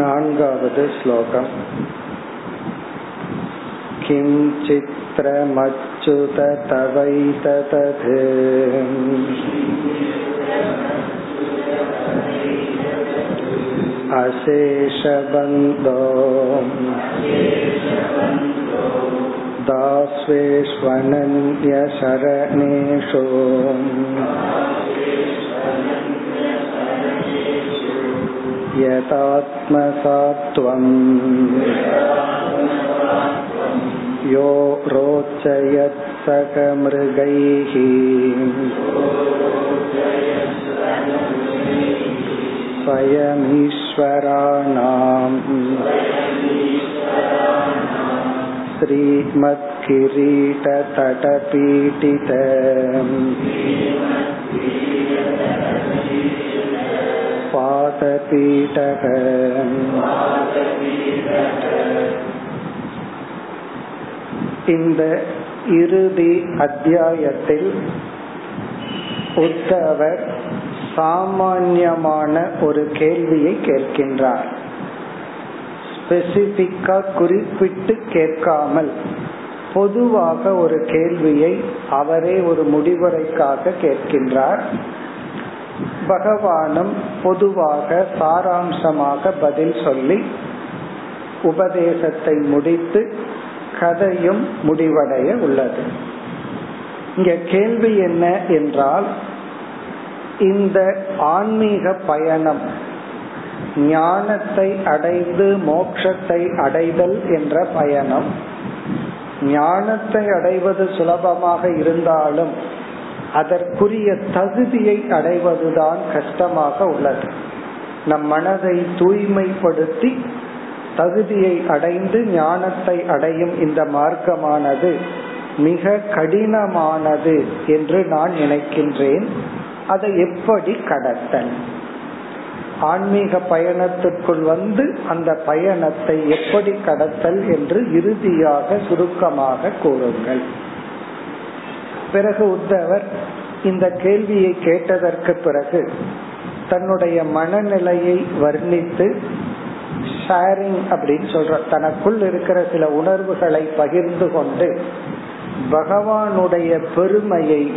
नान्गावद् श्लोकम् किं चित्रमच्युत तवैततत् अशेषबन्धो दास्वेष्वनन्यशरणेषु यतात्मसात्वम् यो रोचयत्सकमृगैः स्वयमीश्वराणाम् श्रीमत्किरीटतटपीठित पादपीठः இந்த இறுதி அத்தியாயத்தில் உத்தவர் சாமான்யமான ஒரு கேள்வியை கேட்கின்றார் ஸ்பெசிபிக்கா குறிப்பிட்டு கேட்காமல் பொதுவாக ஒரு கேள்வியை அவரே ஒரு முடிவுரைக்காக கேட்கின்றார் பகவானும் பொதுவாக சாராம்சமாக பதில் சொல்லி உபதேசத்தை முடித்து கதையும் முடிவடைய உள்ளது. இங்க கேள்வி என்ன என்றால் இந்த ஆன்மீக பயணம் ஞானத்தை அடைந்து மோட்சத்தை அடைதல் என்ற பயணம் ஞானத்தை அடைவது சுலபமாக இருந்தாலும் அதற்குரிய தகுதியை அடைவதுதான் கஷ்டமாக உள்ளது. நம் மனதை தூய்மைப்படுத்தி தகுதியை அடைந்து ஞானத்தை அடையும் இந்த மார்க்கமானது மிக கடினமானது என்று நான் நினைக்கின்றேன். அதை எப்படி கடத்தல்? ஆன்மீக பயணத்திற்குள் வந்து அந்த பயணத்தை எப்படி கடத்தல் என்று இறுதியாக சுருக்கமாக கூறுங்கள். பிறகு உத்தவர் இந்த கேள்வியை கேட்டதற்கு பிறகு தன்னுடைய மனநிலையை வர்ணித்து ஷேரிங் அப்படின்னு சொல்ற தனக்குள் இருக்கிற சில உணர்வுகளை பகிர்ந்து கொண்டு பகவானுடைய பெருமையை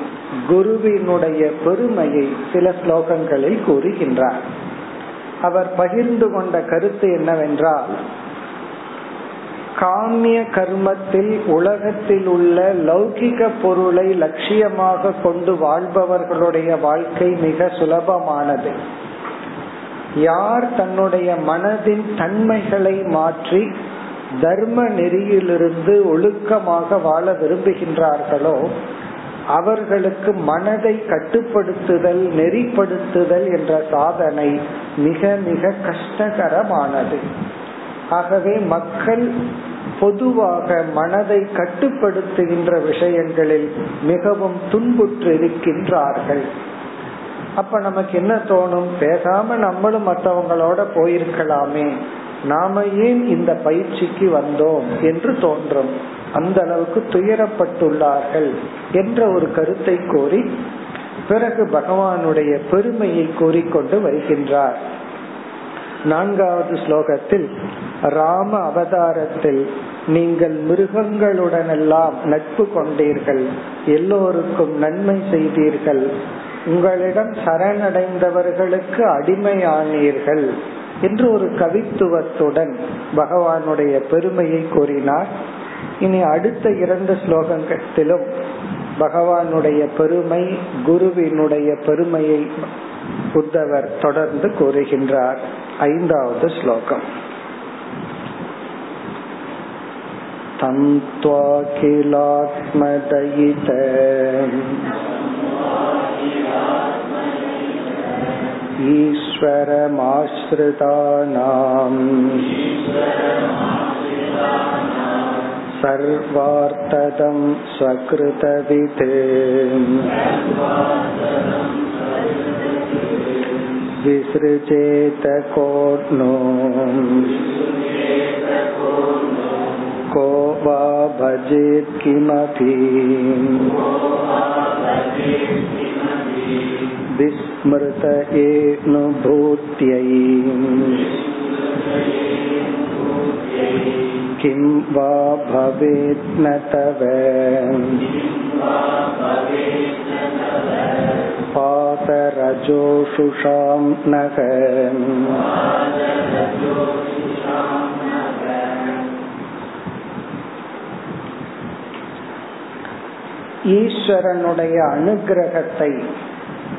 குருவினுடைய பெருமையை சில ஸ்லோகங்களில் கூறுகின்றார். அவர் பகிர்ந்து கொண்ட கருத்து என்னவென்றால் காமிய கர்மத்தில் உலகத்தில் உள்ள லௌகிக பொருளை லட்சியமாக கொண்டு வாழ்பவர்களுடைய வாழ்க்கை மிக சுலபமானது. யார் தன்னுடைய மனதின் தன்மைகளை மாற்றி தர்ம நெறியிலிருந்து ஒழுக்கமாக வாழ விரும்புகின்றார்களோ அவர்களுக்கு மனதை கட்டுப்படுத்துதல் நெறிப்படுத்துதல் என்ற சாதனை மிக மிக கஷ்டகரமானது. ஆகவே மக்கள் பொதுவாக மனதை கட்டுப்படுத்துகின்ற விஷயங்களில் மிகவும் துன்புற்று இருக்கின்றார்கள். அப்ப நமக்கு என்ன தோணும்? பேசாம நம்மளும் மற்றவங்களோட போயிருக்கலாமே. நாம ஏன் இந்த பயிற்சிக்கு வந்தோம் என்று தோன்றும். அந்த அளவுக்கு துயரப்பட்டுள்ளார்கள் என்ற ஒரு கருத்தை கூறி பிறகு பகவானுடைய பெருமையை கூறிக்கொண்டு வருகின்றார். நான்காவது ஸ்லோகத்தில் ராம அவதாரத்தில் நீங்கள் மிருகங்களுடனெல்லாம் நட்பு கொண்டீர்கள் எல்லோருக்கும் நன்மை செய்தீர்கள் உங்களிடம் சரணடைந்தவர்களுக்கு அடிமையானீர்கள் என்று ஒரு கவித்துவத்துடன் பகவானுடைய பெருமையை கூறினார். இனி அடுத்த இரண்டு ஸ்லோகத்திலும் பகவானுடைய பெருமை குருவினுடைய பெருமையை புத்தவர் தொடர்ந்து கூறுகின்றார். ஐந்தாவது ஸ்லோகம் தம் त्वाखिलात्मदयित ईश्वरमाश्रितानाम् सर्वार्थदं स्वकृतवित् विसृजेत कोऽनो को वा भजेत् किमपि। विस्मृत एनुभूत्यै किं वा भवेत् न तव। पातरजोषुषां नः ஈஸ்வரனுடைய அனுகிரகத்தை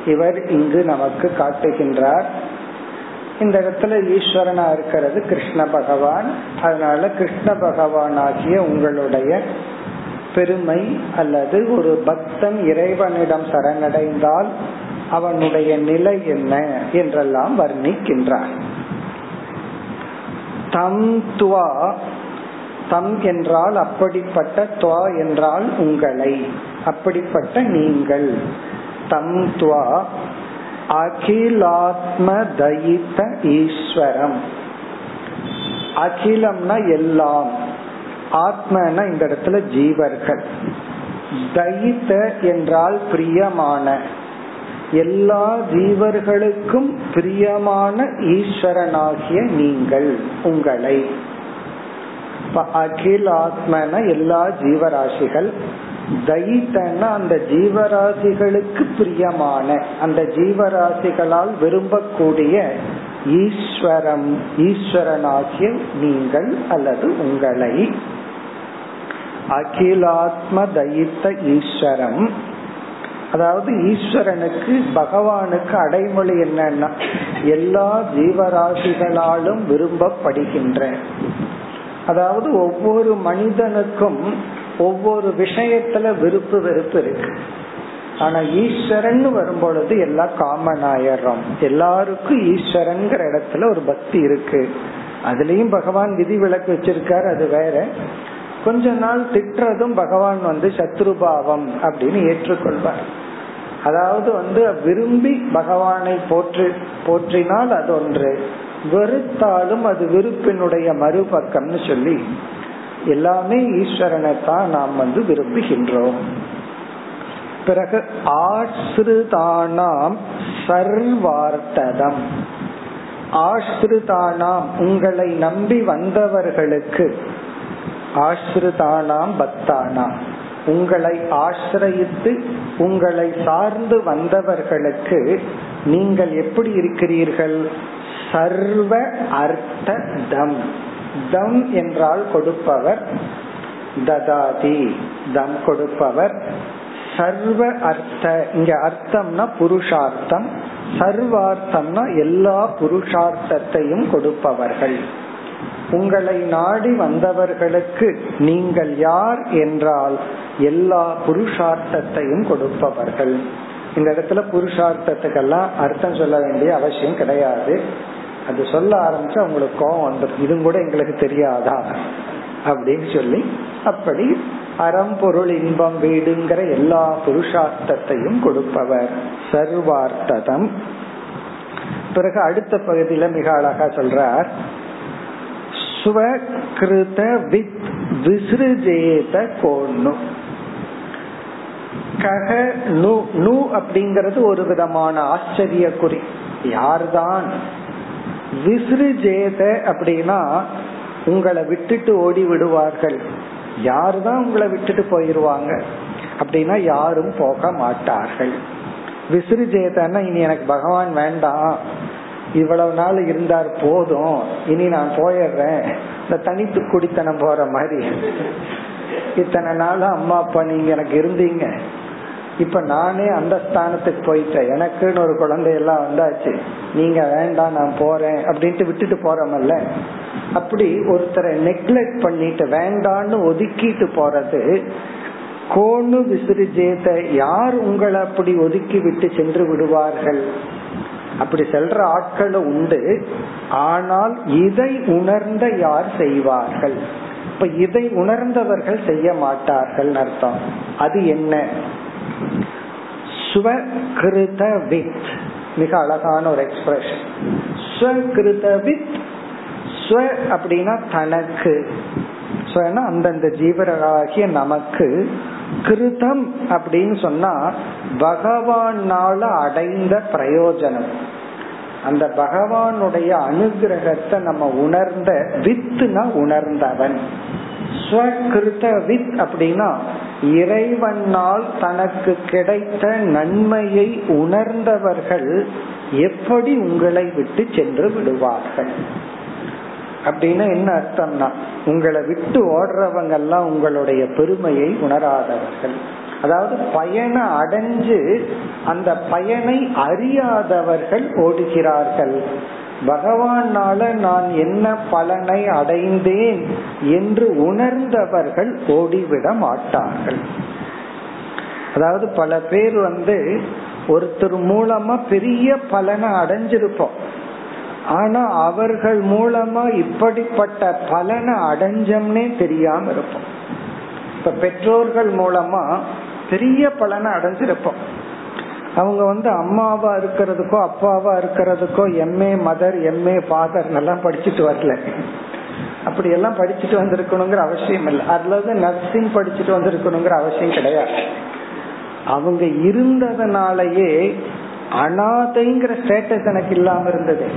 இவர் இங்கு நமக்கு காட்டுகின்றார் இந்த இடத்துல ஈஸ்வரனா இருக்கிறது கிருஷ்ண பகவான் அதனால கிருஷ்ண பகவான் ஆகிய உங்களுடைய பெருமை அல்லது ஒரு பக்தன் இறைவனிடம் சரணடைந்தால் அவனுடைய நிலை என்ன என்றெல்லாம் வர்ணிக்கின்றார். தம் துவா தம் என்றால் அப்படிப்பட்ட துவா என்றால் உங்களை அப்படிப்பட்ட நீங்கள். தம் துவா அகிலாத்ம தயித்த ஈஸ்வரம். அகிலம்னா எல்லாம் ஆத்மனா இந்த இடத்துல ஜீவர்கள். தயித்த என்றால் பிரியமான எல்லா ஜீவர்களுக்கும் பிரியமான ஈஸ்வரனாகிய நீங்கள் உங்களை. அகில் ஆத்மன எல்லா ஜீவராசிகள் தைத்தன அந்த ஜீவராசிகளுக்கு பிரியமான அந்த ஜீவராசிகளால் விரும்பக்கூடிய ஈஸ்வரம் ஈஸ்வரனாகிய நீங்கள் அல்லது உங்களை. அகிலாத்ம தயித்த ஈஸ்வரம் அதாவது ஈஸ்வரனுக்கு பகவானுக்கு அடைமொழி என்னன்னா எல்லா ஜீவராசிகளாலும் விரும்பப்படுகின்ற அதாவது ஒவ்வொரு மனிதனுக்கும் ஒவ்வொரு விஷயத்துல விருப்பு வெறுப்பு இருக்கு. ஆனா ஈஸ்வரன் வரும்பொழுது எல்லாம் காமன் ஆயிடுறோம் எல்லாருக்கும் ஈஸ்வரன்கிற இடத்துல ஒரு பக்தி இருக்கு. அதுலயும் பகவான் விதி விலக்கு வச்சிருக்காரு அது வேற. கொஞ்ச நாள் திட்டுறதும் பகவான் வந்து சத்ருபாவம் அப்படின்னு ஏற்றுக்கொள்வார். அதாவது வந்து விரும்பி பகவானை போற்றி போற்றினால் அது ஒன்று. வெறுத்தாலும் அது விருப்பினுடைய மறுபக்கம்னு சொல்லி எல்லாமே ஈஸ்வரனை தான் நாம் வந்து விரும்புகின்றோம். பிறகு ஆசிரிதானாம் சர்வார்த்ததம். ஆசிரிதானாம் உங்களை நம்பி வந்தவர்களுக்கு ஆசிரிதானாம் பக்தானாம். உங்களை ஆசிரயித்து உங்களை சார்ந்து வந்தவர்களுக்கு நீங்கள் எப்படி இருக்கிறீர்கள்? சர்வ அர்த்த தம். தம் என்றால் கொடுப்பவர் ததாதி. தம் கொடுப்பவர் சர்வ அர்த்த. இங்க அர்த்தம்னா புருஷார்த்தம் சர்வார்த்தம்னா எல்லா புருஷார்த்தத்தையும் கொடுப்பவர்கள். உங்களை நாடி வந்தவர்களுக்கு நீங்கள் யார் என்றால் எல்லா புருஷார்த்தத்தையும் கொடுப்பவர்கள். இந்த இடத்துல புருஷார்த்தத்துக்கெல்லாம் அர்த்தம் சொல்ல வேண்டிய அவசியம் கிடையாது. அது சொல்ல ஆரம்பிச்சு அவங்களுக்கு கோபம் வந்துடும் இதுவும் கூட எங்களுக்கு தெரியாதா? அப்படின்னு சொல்லி அப்படி அறம்பொருள் இன்பம் வீடுங்கிற எல்லா புருஷார்த்தத்தையும் கொடுப்பவர். சர்வார்த்ததம். பிறகு அடுத்த பகுதியில மிக அழகா சொல்றார். ஸ்வகிருத வித் விசிறுஜேத கோன்னு. கக நு நு அப்படிங்கிறது ஒரு விதமான ஆச்சரிய குறி யார்தான்? விசிறுஜேத அப்படின்னா உங்களை விட்டுட்டு ஓடி விடுவார்கள். யாருதான் உங்களை விட்டுட்டு போயிருவாங்க? அப்படின்னா யாரும் போக மாட்டார்கள். விசிறுஜேதன்னா இனி எனக்கு பகவான் வேண்டாம். இவ்வளவு நாள் இருந்தார் போதும் இனி நான் போயிடுறேன். இந்த தனித்து குடித்தனம் போற மாதிரி. இத்தனை நாள் அம்மா அப்பா நீங்க எனக்கு இருந்தீங்க. இப்ப நானே அந்த ஸ்தானத்துக்கு போயிட்டேன். எனக்குன்னு ஒரு குழந்தை எல்லாம் வந்தாச்சு. நீங்க வேண்டாம் நான் போறேன் அப்படின்ட்டு விட்டுட்டு போறமல்ல? அப்படி ஒருத்தரை நெக்லெக்ட் பண்ணிட்டு வேண்டான்னு ஒதுக்கிட்டு போறது கோணு விசிறிஜேத யார் உங்களை அப்படி ஒதுக்கி விட்டு சென்று விடுவார்கள்? அப்படி செல்ற ஆட்களும் உண்டு. ஆனால் இதை உணர்ந்த யார் செய்வார்கள்? இப்ப இதை உணர்ந்தவர்கள் செய்ய மாட்டார்கள் அர்த்தம். அது என்ன? ஸ்வகிருத வித் மிக அழகான ஒரு எக்ஸ்பிரஷன் ஸ்வகிருத வித் ஸ்வ அப்படின்னா தனக்கு. அந்தந்த ஜீவராகிய நமக்கு. கிருதம் அப்படின்னு சொன்னா பகவானால அடைந்த பிரயோஜனம். அந்த பகவானுடைய அனுகிரகத்தை நம்ம உணர்ந்த வித்துனா உணர்ந்தவன். ஸ்வகிருத வித் அப்படின்னா இறைவனால் தனக்கு கிடைத்த நன்மையை உணர்ந்தவர்கள் எப்படி உங்களை விட்டு சென்று விடுவார்கள்? அப்படின்னா என்ன அர்த்தம்னா உங்களை விட்டு ஓடுறவங்க எல்லாம் உங்களுடைய பெருமையை உணராதவர்கள். அதாவது பயனை அடைஞ்சு அந்த பயனை அறியாதவர்கள் ஓடுகிறார்கள். பகவானால நான் என்ன பலனை அடைந்தேன் என்று உணர்ந்தவர்கள் ஓடிவிட மாட்டார்கள். அதாவது பல பேர் வந்து ஒருத்தர் மூலமா பெரிய பலனை அடைஞ்சிருப்போம். ஆனா அவர்கள் மூலமா இப்படிப்பட்ட பலனை அடைஞ்சோம்னே தெரியாம இருப்போம். இப்ப பெற்றோர்கள் மூலமா பெரிய பலனை அடைஞ்சிருப்போம். அவங்க வந்து அம்மாவா இருக்கிறதுக்கோ அப்பாவா இருக்கிறதுக்கோ எம்ஏ மதர் எம்ஏ ஃபாதர் எல்லாம் படிச்சுட்டு வரல. அப்படி எல்லாம் படிச்சுட்டு வந்திருக்கணுங்கிற அவசியம் இல்லை. அல்லது நர்சிங் படிச்சுட்டு வந்திருக்கணுங்கிற அவசியம் கிடையாது. அவங்க இருந்ததுனாலயே அனாதைங்கிற ஸ்டேட்டஸ் எனக்கு இல்லாம இருந்தது.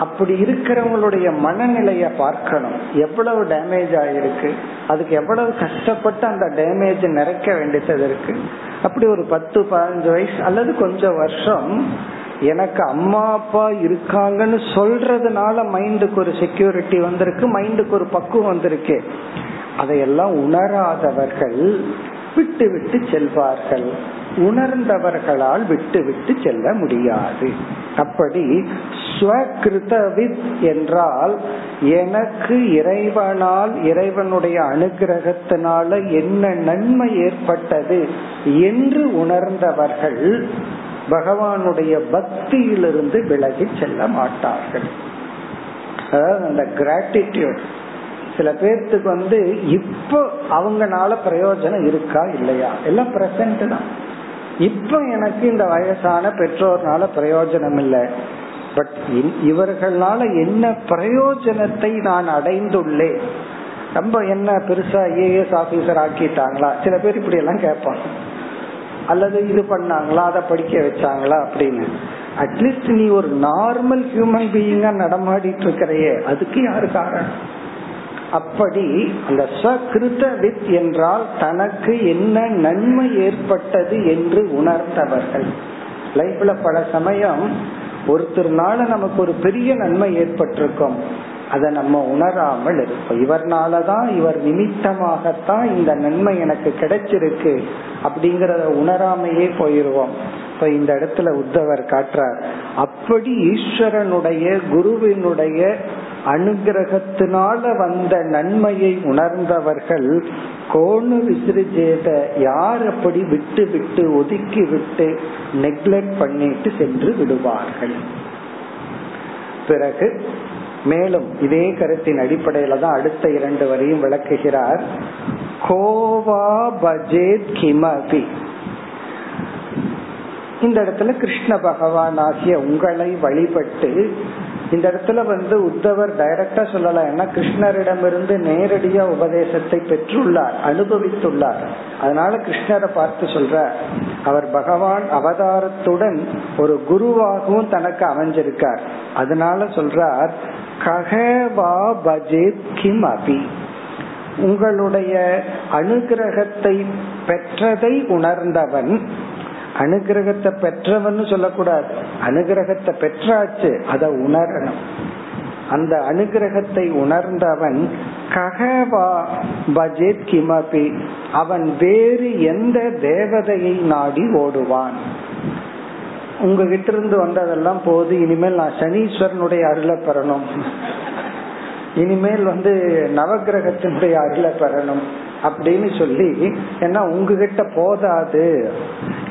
அப்படி இருக்கிறவங்களுடைய மனநிலைய பார்க்கணும். எவ்வளவு டேமேஜ் ஆயிருக்கு? அதுக்கு எவ்வளவு கஷ்டப்பட்டு அந்த டேமேஜ் நிறைக்க வேண்டியது இருக்கு. அப்படி ஒரு பத்து பதினஞ்சு வயசு அல்லது கொஞ்சம் வருஷம் எனக்கு அம்மா அப்பா இருக்காங்கன்னு சொல்றதுனால மைண்டுக்கு ஒரு செக்யூரிட்டி வந்திருக்கு மைண்டுக்கு ஒரு பக்குவம் வந்திருக்கு. அதையெல்லாம் உணராதவர்கள் விட்டு விட்டு செல்வார்கள். உணர்ந்தவர்களால் விட்டு விட்டு செல்ல முடியாது. அப்படி ஸ்வகிருதவித் என்றால் எனக்கு இறைவனால் இறைவனுடைய அனுகிரகத்தினால என்ன நன்மை ஏற்பட்டது என்று உணர்ந்தவர்கள் பகவானுடைய பக்தியிலிருந்து விலகி செல்ல மாட்டார்கள். அதாவது அந்த கிராட்டிடியூட் சில பேர்த்துக்கு வந்து இப்போ அவங்கனால பிரயோஜனம் இருக்கா இல்லையா? எல்லாம் பிரசன்ட் தான். இப்ப எனக்கு இந்த வயசான பெற்றோர்னால பிரயோஜனம் இல்லை பட் இவர்களால என்ன பிரயோஜனத்தை நான் அடைந்துள்ளேன்? ரொம்ப என்ன பெருசா ஏஎஸ் ஆபீசர் ஆக்கிட்டாங்களா? சில பேர் இப்படி எல்லாம் கேட்பாங்க. அல்லது இது பண்ணாங்களா? அதை படிக்க வச்சாங்களா? அப்படின்னு. அட்லீஸ்ட் நீ ஒரு நார்மல் ஹியூமன் பீயிங்கா நடமாடிட்டு இருக்கிறையே. அதுக்கு யாரு காரணம்? அப்படி அந்த சகிருத வித் என்றால் தனக்கு என்ன நன்மை ஏற்பட்டது என்று உணர்த்தவர்கள் லைஃப்ல பல சமயம் ஒருத்தர்னால நமக்கு ஒரு பெரிய நன்மை ஏற்பட்டிருக்கும். அதை நம்ம உணராமல் இருப்போம். இவர்னாலதான் இவர் நிமித்தமாகத்தான் இந்த நன்மை எனக்கு கிடைச்சிருக்கு அப்படிங்கறத உணராமையே போயிருவோம். இப்ப இந்த இடத்துல உத்தவர் காட்டுறார். அப்படி ஈஸ்வரனுடைய குருவினுடைய அனுகிரகத்தினால வந்த நன்மையை உணர்ந்தவர்கள் கோணு விசிறிஜேத யார் அப்படி விட்டு விட்டு ஒதுக்கி விட்டு நெக்லெக்ட் பண்ணிட்டு சென்று விடுவார்கள். பிறகு மேலும் இதே கருத்தின் அடிப்படையில தான் அடுத்த இரண்டு வரையும் விளக்குகிறார். கோவா பஜேத் கிமபி. இந்த இடத்துல கிருஷ்ண பகவான் ஆகிய உங்களை வழிபட்டு இந்த இடத்துல வந்து உத்தவர் டைரக்டா சொல்லலாம். ஏன்னா கிருஷ்ணரிடமிருந்து நேரடியா உபதேசத்தை பெற்றுள்ளார் அனுபவித்துள்ளார். அதனால கிருஷ்ணரை பார்த்து சொல்ற அவர் பகவான் அவதாரத்துடன் ஒரு குருவாகவும் தனக்கு அமைஞ்சிருக்கார். அதனால சொல்றார் ககவா பஜேத் கிம் அபி. உங்களுடைய அனுகிரகத்தை பெற்றதை உணர்ந்தவன் அனுகிரகத்தை பெற்றவன் சொல்லக்கூடாது. அனுகிரகத்தை பெற்றாச்சு அதை உணரணும். அந்த அனுகிரகத்தை உணர்ந்தவன் ககவா பஜேத் கிமபி அவன் வேறு எந்த தேவதையை நாடி ஓடுவான். உங்ககிட்ட இருந்து வந்ததெல்லாம் போது இனிமேல் நான் சனீஸ்வரனுடைய அருளை பெறணும். இனிமேல் வந்து நவகிரகத்தினுடைய அருளை பெறணும் அப்படின்னு சொல்லி ஏன்னா உங்ககிட்ட போதாது.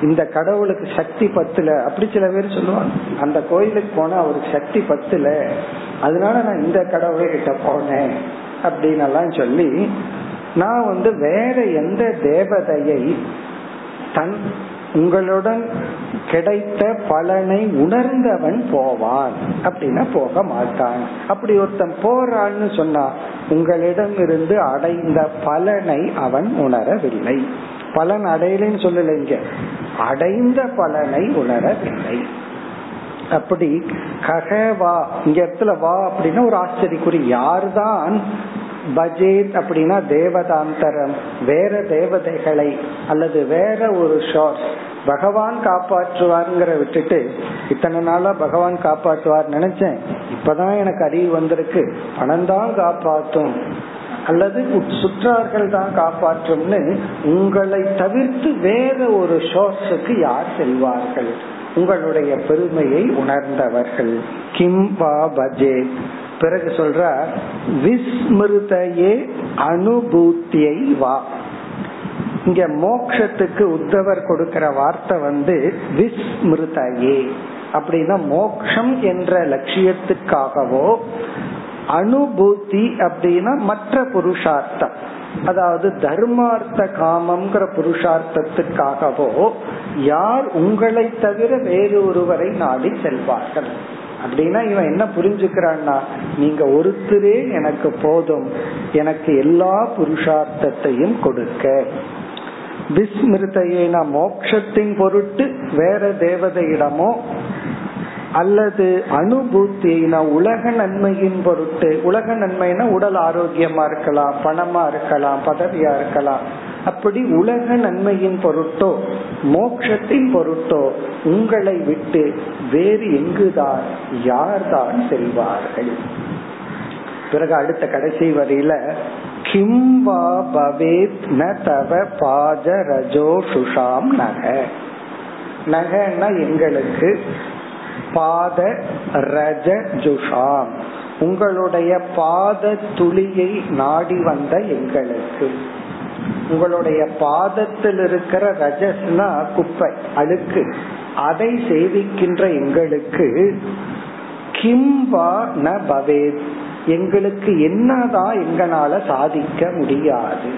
இந்த கடவுளுக்கு சக்தி பத்துல. அப்படி சில பேர் சொல்லுவாங்க அந்த கோயிலுக்கு போனா அவருக்கு சக்தி பத்துல. அதனால நான் இந்த கடவுள்கிட்ட போனேன் அப்படின்னு எல்லாம் சொல்லி நான் வந்து வேற எந்த தேவதையை தன் உங்களுடன் கிடைத்த பலனை உணர்ந்தவன் போவான். அப்படின்னா போக மாட்டான். அப்படி ஒருத்தன் போறான்னு சொன்னா உங்களிடம் இருந்து அடைந்த பலனை அவன் உணரவில்லை. பலன் அடையலன்னு சொல்லலைங்க அடைந்த பலனை உணரவில்லை. அப்படி ககவா இங்க இடத்துல வா அப்படின்னா ஒரு ஆச்சரியக்குறி. யார்தான் பஜேத் அப்படின்னா தேவதாந்தரம். வேற தேவதைகளை அல்லது வேற ஒரு ஷோர்ஸ். பகவான் காப்பாற்றுவாருங்கிற விட்டுட்டு இத்தனை நாளா பகவான் காப்பாற்றுவார் நினைச்சேன். இப்பதான் எனக்கு அறிவு வந்திருக்கு. பணம் தான் காப்பாற்றும். அல்லது சுற்றார்கள் தான் காப்பாற்றும்னு உங்களை தவிர்த்து வேற ஒரு ஷோர்ஸுக்கு யார் செல்வார்கள்? உங்களுடைய பெருமையை உணர்ந்தவர்கள். கிம் வா பஜே பிறகு சொல்ற விஸ்மிருதையே அனுபூத்தியை வா. இங்க மோக்ஷத்துக்கு உத்தவர் கொடுக்கிற வார்த்தை வந்து விஸ்மிருதையே. அப்படின்னா மோக்ஷம் என்ற லட்சியத்துக்காகவோ அனுபூத்தி அப்படின்னா மற்ற புருஷார்த்தம். அதாவது தர்மார்த்த காமம்ங்கிற புருஷார்த்தத்துக்காகவோ யார் உங்களை தவிர வேறு ஒருவரை நாடி செல்வார்கள். அப்படின்னா இவன் என்ன புரிஞ்சுக்கிறான்னா நீங்க ஒருத்தரே எனக்கு போதும் எனக்கு எல்லா புருஷார்த்தத்தையும் கொடுக்க. விஸ்மிருதையை நான் மோக்ஷத்தின் பொருட்டு வேற தேவதையிடமோ அல்லது அனுபூத்தினா உலக நன்மையின் பொருட்டு உலக நன்மைனா உடல் ஆரோக்கியமா இருக்கலாம் பணமா இருக்கலாம் பதவியா இருக்கலாம். அப்படி உலக நன்மையின் பொருட்டோ மோட்சத்தின் பொருட்டோ உங்களை விட்டு வேறு எங்குதான் யார்தான் செல்வார்கள்? பிறகு அடுத்த கடைசி வரியில கிம் வா பவேத் ந தவ பாஜ ரஜோ சுஷாம் நக. நகன்னா எங்களுக்கு பாத ரஜ ஜுஷாம். உங்களுடைய பாத துளியை நாடி வந்த எங்களுக்கு. உங்களுடைய பாதத்தில் இருக்கிற ரஜஸ்னா குப்பை அழுக்கு. அதை சேவிக்கின்ற எங்களுக்கு கிம்பா ந பவேத். எங்களுக்கு என்னதான் எங்களால சாதிக்க முடியாது.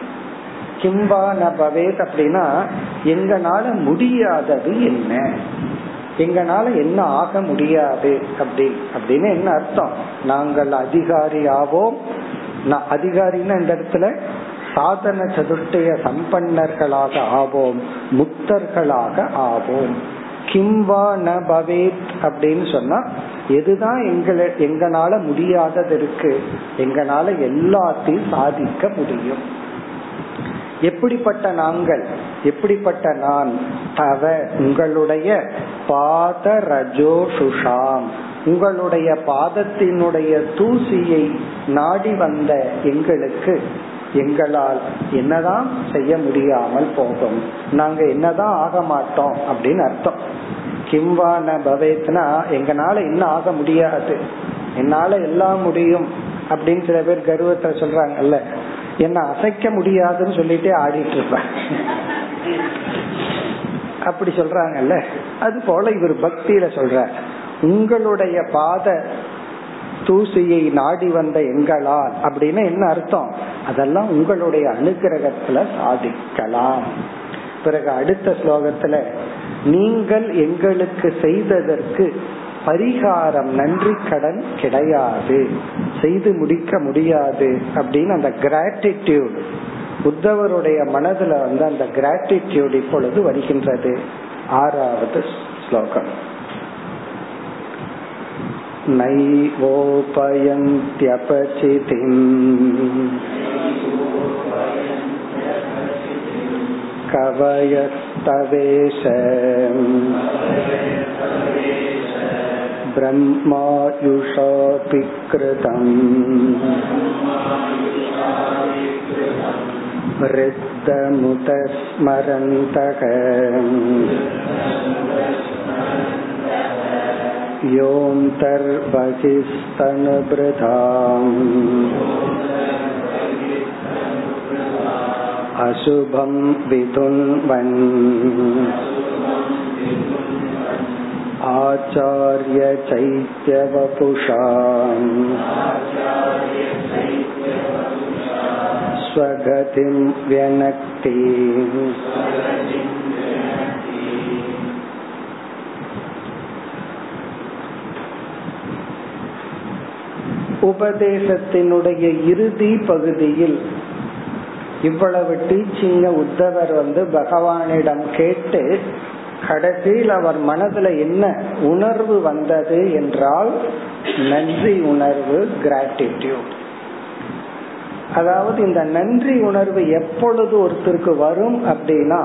கிம்பா ந பவேத் அப்படின்னா எங்களால முடியாதது என்ன? எங்களால என்ன ஆக முடியாது அப்படி அப்படின்னு என்ன அர்த்தம்? நாங்கள் அதிகாரி ஆவோம் அதிகாரின்னு இந்த இடத்துல? சாதன சதுர்டைய சம்பன்னர்களாக ஆவோம் முக்தர்களாக ஆவோம். கிம்வா ந பவேத் அப்படின்னு சொன்னா எதுதான் எங்களை எங்களால முடியாதது இருக்கு எங்களால எல்லாத்தையும் சாதிக்க முடியும். எப்படிப்பட்ட நாங்கள் எப்படிப்பட்ட நான் தவ உங்களுடைய பாத ரஜோ சுஷாம் உங்களுடைய பாதத்தினுடைய தூசியை நாடி வந்த எங்களுக்கு எங்களால் என்னதான் செய்ய முடியாமல் போகும். நாங்க என்னதான் ஆக மாட்டோம் அப்படின்னு அர்த்தம். கிம்வான பவேத்னா எங்கனால என்ன ஆக முடியாது. என்னால எல்லாம் முடியும் அப்படின்னு சில பேர் கர்வத்தை சொல்றாங்கல்ல. என்ன அசைக்க முடியாதுன்னு சொல்லிட்டே ஆடிட்டு இருப்பேன் அப்படி சொல்றாங்கல்ல. அது போல இவர் பக்தியில சொல்ற உங்களுடைய பாத தூசியை நாடி வந்த எங்களால் அப்படின்னு என்ன அர்த்தம்? அதெல்லாம் உங்களுடைய அனுகிரகத்துல சாதிக்கலாம். பிறகு அடுத்த ஸ்லோகத்துல நீங்கள் எங்களுக்கு செய்ததற்கு பரிகாரம் நன்றி கடன் கிடையாது. செய்து முடிக்க முடியாது. அப்படின்னு அந்த கிராட்டிடியூட் புத்தவருடைய மனதுல வந்து அந்த கிராட்டிடியூட் இப்பொழுது வருகின்றது. ஆறாவது ஸ்லோகம். नैवोपयन्त्यपचितिम् कवयस्तवेश ब्रह्मायुषापि कृतम् वृद्धमुतस्मरन्तः योऽन्तर्वसिस्तनवृथाम्। अशुभं विधुन्वन् आचार्यचैत्यवपुषाम्। स्वगतिं व्यनक्ति। உபதேசத்தினுடைய இறுதி பகுதியில் இவ்வளவு டீச்சிங்க உத்தவர் வந்து பகவானிடம் கேட்டு கடைசியில் அவர் மனதுல என்ன உணர்வு வந்தது என்றால் நன்றி உணர்வு கிராட்டிடியூட் அதாவது இந்த நன்றி உணர்வு எப்பொழுது ஒருத்தருக்கு வரும் அப்படின்னா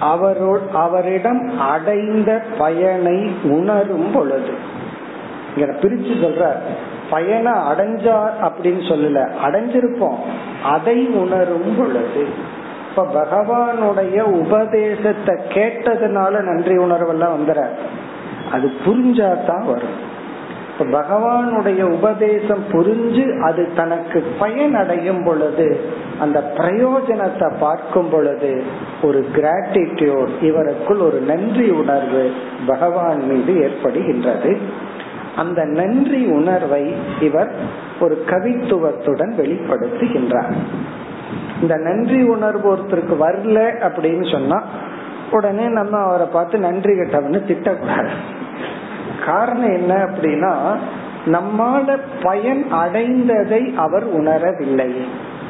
அவரோ அவரிடம் அடைந்த பயனை உணரும் பொழுது. பிரிச்சு சொல்ற பயனை அடைஞ்சார் அப்படின்னு சொல்லல. அடைஞ்சிருப்போம். அதை உணரும் பொழுது. இப்ப பகவானுடைய உபதேசத்தை கேட்டதுனால நன்றி உணர்வெல்லாம் வந்துற. அது புரிஞ்சாதான் வரும். இப்ப பகவானுடைய உபதேசம் புரிஞ்சு அது தனக்கு பயன் அடையும் பொழுது அந்த பிரயோஜனத்தை பார்க்கும் பொழுது ஒரு கிராட்டிடியூட் இவருக்குள் ஒரு நன்றி உணர்வு பகவான் மீது ஏற்படுகின்றது. அந்த நன்றி உணர்வை இவர் ஒரு கவித்துவத்துடன் வெளிப்படுத்துகின்றார். இந்த நன்றி உணர்வு ஒருத்தருக்கு வரல அப்படின்னு சொன்னா உடனே நம்ம அவரை பார்த்து நன்றி கட்டவன்னு திட்டக்கூடாது. காரணம் என்ன அப்படின்னா நம்மால பயன் அடைந்ததை அவர் உணரவில்லை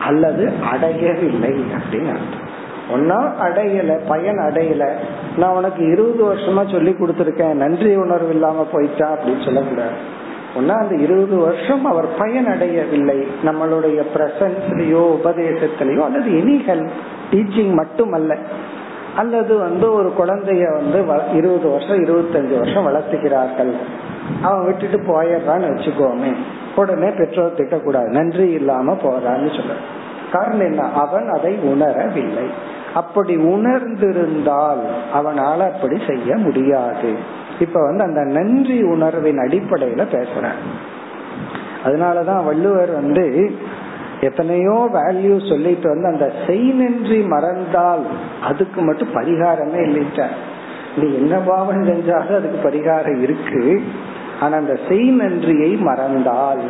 அல்லது அடையவில்லை அப்படின்னு அர்த்தம். ஒன்னா அடையல பயன் அடையல. நான் உனக்கு இருபது வருஷமா சொல்லி கொடுத்துருக்கேன். நன்றி உணர்வு இல்லாம போயிட்டா அப்படின்னு சொல்லக்கூடாது. ஒன்னா அந்த இருபது வருஷம் அவர் பயன் அடையவில்லை. நம்மளுடைய பிரசன்ஸ்லயோ உபதேசத்திலேயோ அல்லது எனி ஹெல்ப் டீச்சிங் மட்டுமல்ல. அல்லது வந்து ஒரு குழந்தைய வந்து இருபது வருஷம் இருபத்தஞ்சு வருஷம் வளர்த்துக்கிறார்கள். அவன் விட்டுட்டு போயிடுறான்னு வச்சுக்கோமே. உடனே பெற்றோர் திட்டக்கூடாது. நன்றி இல்லாம போறான்னு சொல்ற காரணம் என்ன? அவன் அதை உணரவில்லை. அப்படி உணர்ந்திருந்தால் அவனால அப்படி செய்ய முடியாது. இப்ப வந்து அந்த நன்றி உணர்வின் அடிப்படையில பேசுறேன் அதனாலதான் வள்ளுவர் வந்து எத்தனையோ வேல்யூ சொல்லிட்டு வந்து அந்த செய் நன்றி மறந்தால் அதுக்கு மட்டும் பரிகாரமே இல்லைட்ட நீ என்ன பாவம் செஞ்சாலும் அதுக்கு பரிகாரம் இருக்கு. ஆனா அந்த செய் நன்றியை மறந்தால்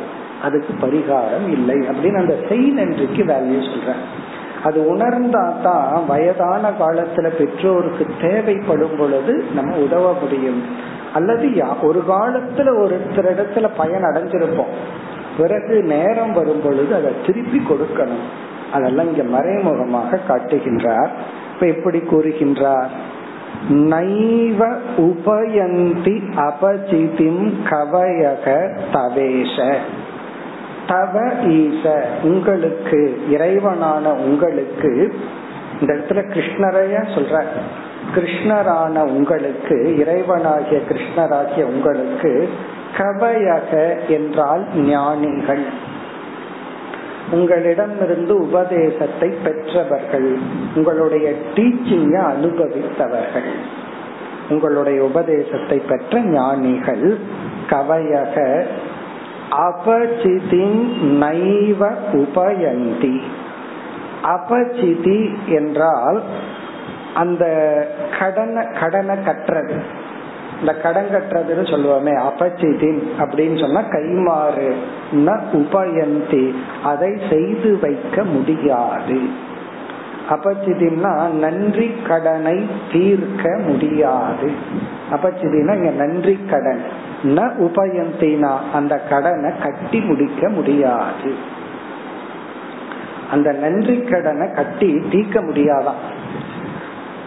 அதுக்கு பரிகாரம் இல்லை அப்படின்னு அந்த செய் நன்றிக்கு வேல்யூ சொல்றேன் அது உணர்ந்தா தான் வயதான காலத்துல பெற்றோருக்கு தேவைப்படும் பொழுது நம்ம உதவ முடியும். அல்லது ஒரு காலத்துல ஒருத்தர் இடத்துல பயன் அடைஞ்சிருப்போம். பிறகு நேரம் வரும் பொழுது அதை திருப்பி கொடுக்கணும். அதெல்லாம் இங்க மறைமுகமாக காட்டுகின்றார். இப்ப எப்படி கூறுகின்றார்? நைவ உபயந்தி அபஜிதிம் கவயக தவேஷ. தவ ஈச உங்களுக்கு இறைவனான உங்களுக்கு இந்த இடத்துல கிருஷ்ணரைய சொல்ற? கிருஷ்ணரான உங்களுக்கு இறைவனாகிய கிருஷ்ணராகிய உங்களுக்கு கவையக என்றால் ஞானிகள். உங்களிடமிருந்து உபதேசத்தை பெற்றவர்கள் உங்களுடைய டீச்சிங்க அனுபவித்தவர்கள். உங்களுடைய உபதேசத்தை பெற்ற ஞானிகள் கவையக அபசிதின் நைவ உபயந்தி. அபசிதி என்றால் அந்த கடனை கடனை கட்டுறது இந்த கடன் கட்டுறதுன்னு சொல்லுவோமே அபச்சிதின் அப்படின்னு சொன்னா கைமாறு உபயந்தி. அதை செய்து வைக்க முடியாது. அபச்சிதின்னா நன்றி கடனை தீர்க்க முடியாது. அபச்சிதினா இங்க நன்றி கடன். ந உபயந்தினா. அந்த கடனை கட்டி முடிக்க முடியாது. அந்த நன்றி கடனை கட்டி தீர்க்க முடியாதான்.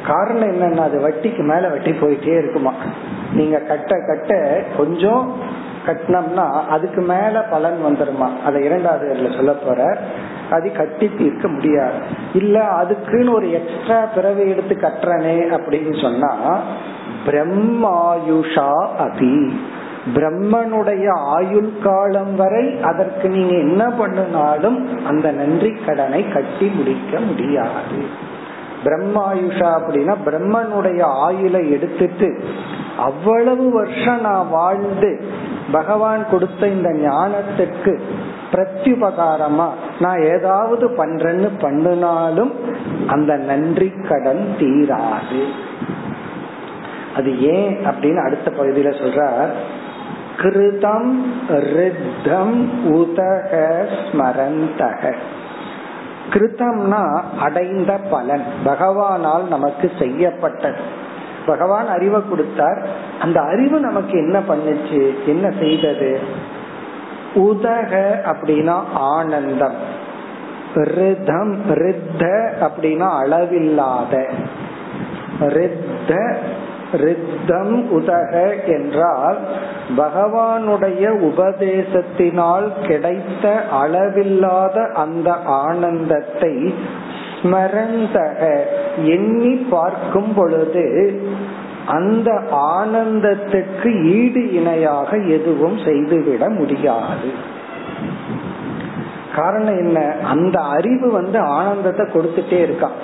காரணம் என்னன்னா அது வட்டிக்கு மேல வட்டி போயிட்டே இருக்குமா. நீங்க கட்ட கட்ட கொஞ்சம் கட்டினோம்னா அதுக்கு மேல பலன் வந்துருமா. அதை இரண்டாவது சொல்ல போற. அது கட்டி தீர்க்க முடியாது. இல்ல அதுக்குன்னு ஒரு எக்ஸ்ட்ரா பிறவை எடுத்து கட்டுறனே அப்படின்னு சொன்னா பிரம்மாயுஷா அபி. பிரம்மனுடைய ஆயுள் காலம் வரை அதற்கு நீங்க என்ன பண்ணினாலும் அந்த நன்றி கடனை கட்டி முடிக்க முடியாது. பிரம்மாயுஷா அப்படின்னா பிரம்மனுடைய ஆயுளை எடுத்துட்டு அவ்வளவு வருஷம் நான் வாழ்ந்து பகவான் கொடுத்த இந்த ஞானத்துக்கு பிரத்யுபகாரமா நான் ஏதாவது பண்றேன்னு பண்ணினாலும் அந்த நன்றி கடன் தீராது. அது ஏன் அப்படின்னு அடுத்த பகுதியில சொல்ற கிருதம் ரித்தம் உதக ஸ்மரந்தக. கிருத்தம்னா அடைந்த பலன். பகவானால் நமக்கு செய்யப்பட்டது. பகவான் அறிவை கொடுத்தார். அந்த அறிவு நமக்கு என்ன பண்ணுச்சு? என்ன செய்தது? உதக அப்படின்னா ஆனந்தம். ரிதம் ரித்த அப்படின்னா அளவில்லாத. ரித்த ரித்தம் உதக என்றால் பகவானுடைய உபதேசத்தினால் கிடைத்த அளவில்லாத அந்த ஆனந்தத்தை ஸ்மரந்தக எண்ணி பார்க்கும் பொழுது அந்த ஆனந்தத்துக்கு ஈடு இணையாக எதுவும் செய்துவிட முடியாது. காரணம் என்ன? அந்த அறிவு வந்து ஆனந்தத்தை கொடுத்துட்டே இருக்கான்.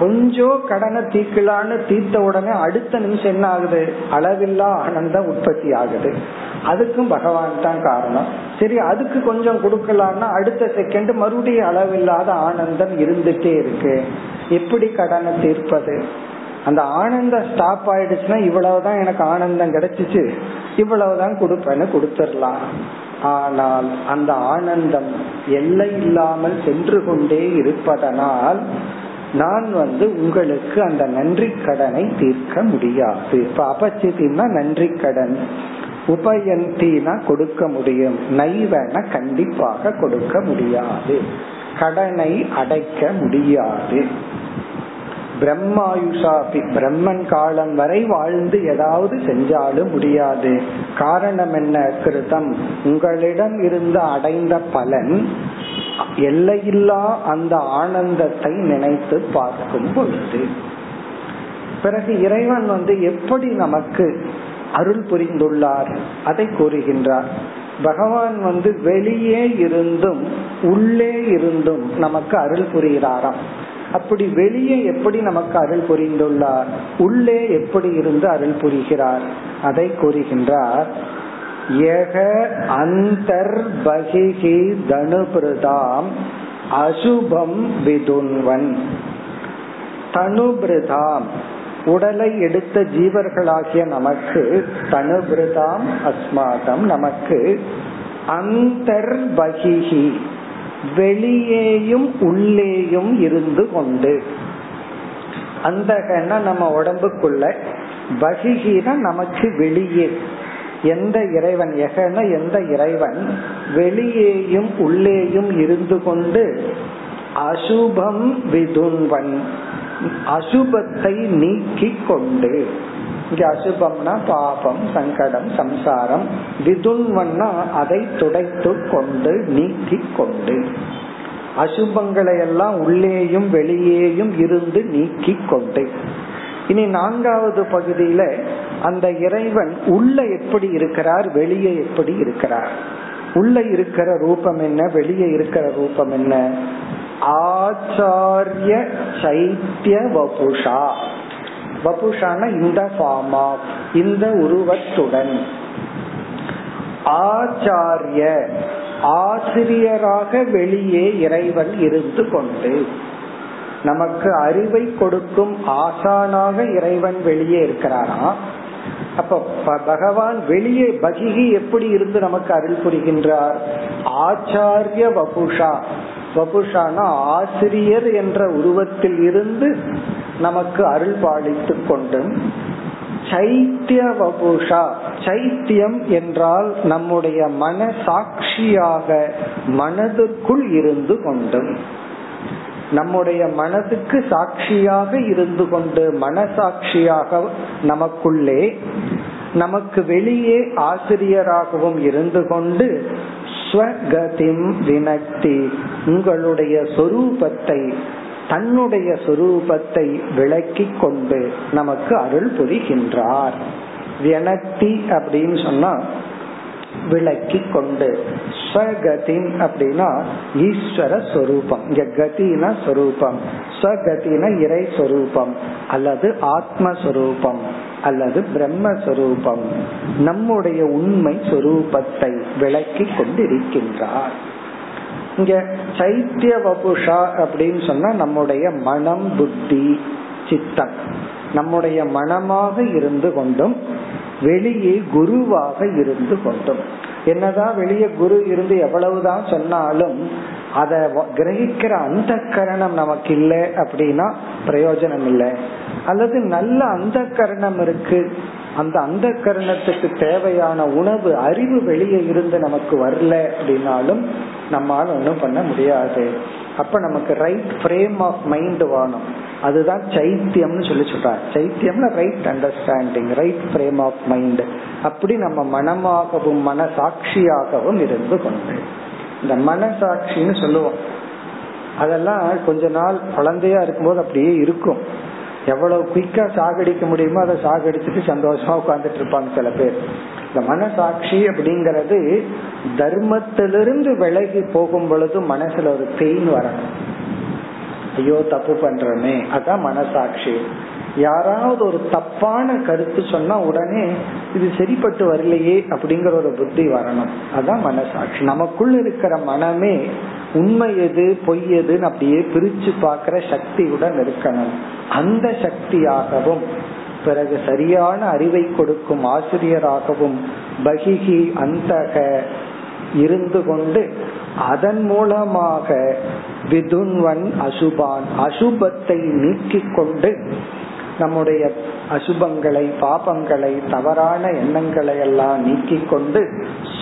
கொஞ்சம் கடனை தீக்கலான்னு தீர்த்த உடனே அடுத்த நிமிஷம் என்ன ஆகுது? அளவில்லா ஆனந்தம் உற்பத்தி ஆகுது. அதுக்கும் பகவான் தான் காரணம். சரி அதுக்கு கொஞ்சம் கொடுக்கலான்னா அடுத்த செகண்ட் மறுபடியும் அளவில்லாத ஆனந்தம் இருந்துட்டே இருக்கு. எப்படி கடனை தீர்ப்பது? அந்த ஆனந்தம் ஸ்டாப் ஆயிடுச்சுன்னா இவ்வளவுதான் எனக்கு ஆனந்தம் கிடைச்சிச்சு. இவ்வளவுதான் கொடுப்பேன்னு கொடுத்துடலாம். ஆனால் அந்த ஆனந்தம் எல்லை இல்லாமல் சென்று கொண்டே இருப்பதனால் நான் வந்து உங்களுக்கு அந்த நன்றி கடனை தீர்க்க முடியாது. இப்ப அபச்சிதினா நன்றி கடன் உபயந்தினா கொடுக்க முடியும். நைவன கண்டிப்பாக கொடுக்க முடியாது. கடனை அடைக்க முடியாது. பிரம்மாயுஷாபி பிரம்மன் காலம் வரை வாழ்ந்து ஏதாவது செஞ்சாலும் முடியாது. காரணம் என்ன கிருதம் உங்களிடம் இருந்து அடைந்த பலன் எல்லையில்லா அந்த ஆனந்தத்தை நினைத்து பார்க்கும் பொழுது. பிறகு இறைவன் வந்து எப்படி நமக்கு அருள் புரிந்துள்ளார்? அதை கூறுகின்றார். பகவான் வந்து வெளியே இருந்தும் உள்ளே இருந்தும் நமக்கு அருள் புரிகிறாராம். அப்படி வெளியே எப்படி நமக்கு அருள் புரிந்துள்ளார்? உள்ளே எப்படி இருந்து அருள் புரிகிறார்? அதை கூறுகின்றார் யக அந்தர்பகிஹி தனுபிருதாம் அசுபம் விதுன்வன். தனுபிருதாம் உடலை எடுத்த ஜீவர்களாகிய நமக்கு தனுபிருதாம் அஸ்மாதம் நமக்கு அந்தர்பகிஹி வெளியேயும் உள்ளேயும் இருந்து கொண்டு. அந்த நம்ம உடம்புக்குள்ள பகிஹீன நமக்கு வெளியே. எந்த இறைவன் எகன எந்த இறைவன் வெளியேயும் உள்ளேயும் இருந்து கொண்டு அசுபம் விதுன்வன். அசுபத்தை நீக்கி கொண்டு. இங்க அசுபம்னா பாபம் சங்கடம் சம்சாரம். விதுன்வன்னா அதை துடைத்து கொண்டு நீக்கி கொண்டு. அசுபங்களை எல்லாம் உள்ளேயும் வெளியேயும் இருந்து நீக்கி கொண்டு. இனி நான்காவது பகுதியில அந்த இறைவன் உள்ள எப்படி இருக்கிறார் வெளியே எப்படி இருக்கிறார்? உள்ள இருக்கிற ரூபம் என்ன வெளியே இருக்கிற ரூபம் என்ன? ஆச்சாரிய சைத்திய வபுஷா வபுஷான இந்த ஃபார்மா இந்த உருவத்துடன். ஆச்சாரிய ஆசிரியராக வெளியே இறைவன் இருந்து கொண்டு நமக்கு அறிவை கொடுக்கும் ஆசானாக இறைவன் வெளியே இருக்கிறாராம் அப்ப பகவான் வெளியே பகிகி எப்படி இருந்து நமக்கு அருள் புரிகின்றார்? ஆச்சாரிய வபுஷா. வபுஷானா ஆசிரியர் என்ற உருவத்தில் இருந்து நமக்கு அருள் பாலித்து கொண்டும் சைத்திய வபுஷா சைத்தியம் என்றால் நம்முடைய மன சாட்சியாக மனதுக்குள் இருந்து கொண்டும் நம்முடைய மனதுக்கு சாட்சியாக இருந்து கொண்டு மனசாட்சியாக நமக்குள்ளே நமக்கு வெளியே ஆசிரியராகவும் இருந்து கொண்டு ஸ்வகதிம் வினக்தி உங்களுடைய சொரூபத்தை தன்னுடைய சொரூபத்தை விளக்கி கொண்டு நமக்கு அருள் புரிகின்றார். வியனத்தி அப்படின்னு சொன்னா விளக்கி கொண்டு. ஸ்வகதின் அப்படின்னா ஈஸ்வர சொரூபம். இங்க கதினா சொரூபம். ஸ்வகதினா இறை சொரூபம். அல்லது ஆத்மஸ்வரூபம். அல்லது பிரம்மஸ்வரூபம். நம்முடைய உண்மை சொரூபத்தை விளக்கி கொண்டிருக்கின்றார். இங்க சைத்திய வபுஷா அப்படின்னு சொன்னா நம்முடைய மனம் புத்தி சித்தம். நம்முடைய மனமாக இருந்து கொண்டும் வெளியே குருவாக இருந்து கொண்டும். என்னதான் வெளியே குரு இருந்து எவ்வளவுதான் சொன்னாலும் அதை கிரகிக்கிற அந்த கரணம் நமக்கு இல்லை அப்படின்னா பிரயோஜனம் இல்லை அல்லது நல்ல அந்த கரணம் இருக்கு. அந்த அந்த கரணத்துக்கு தேவையான உணவு அறிவு வெளியே இருந்து நமக்கு வரல அப்படின்னாலும் நம்மால ஒன்றும் பண்ண முடியாது. அப்ப நமக்கு ரைட் ஃப்ரேம் ஆஃப் மைண்ட் வேணும். அதுதான் சைத்தியம்னு சொல்லி சொல்றாரு. சைத்தியம்ல right understanding right frame of mind அப்படி நம்ம மனமாகவும் மனசாட்சியாகவும் இருந்து கொண்டு. இந்த மனசாட்சின்னு சொல்லுவோம். அதெல்லாம் கொஞ்ச நாள் குழந்தையா இருக்கும்போது அப்படியே இருக்கும். எவ்வளவு குயிக்கா சாகடிக்க முடியுமோ அதை சாகடிச்சுட்டு சந்தோஷமா உட்கார்ந்துட்டு இருப்பாங்க சில பேர். இந்த மனசாட்சி அப்படிங்கறது தர்மத்திலிருந்து விலகி போகும் பொழுது மனசுல ஒரு பெயின் வரணும். ஐயோ தப்பு பண்றமே. அதான் மனசாட்சி. யாராவது ஒரு தப்பான கருத்து சொன்னா உடனே இது சரிப்பட்டு வரலையே அப்படிங்கிற ஒரு புத்தி வரணும். அதான் மனசாட்சி. நமக்குள்ள இருக்கிற மனமே உண்மை எது பொய் எதுன்னு அப்படியே பிரிச்சு பார்க்கிற சக்தியுடன் இருக்கணும். அந்த சக்தியாகவும் பிறகு சரியான அறிவை கொடுக்கும் ஆசிரியராகவும் பகிகி அந்தக இருந்து கொண்டு அதன் மூலமாக விதுன்வன் அசுபான் அசுபத்தை நீக்கிக் கொண்டு நம்முடைய அசுபங்களை பாபங்களை தவறான எண்ணங்களை எல்லாம் நீக்கிக் கொண்டு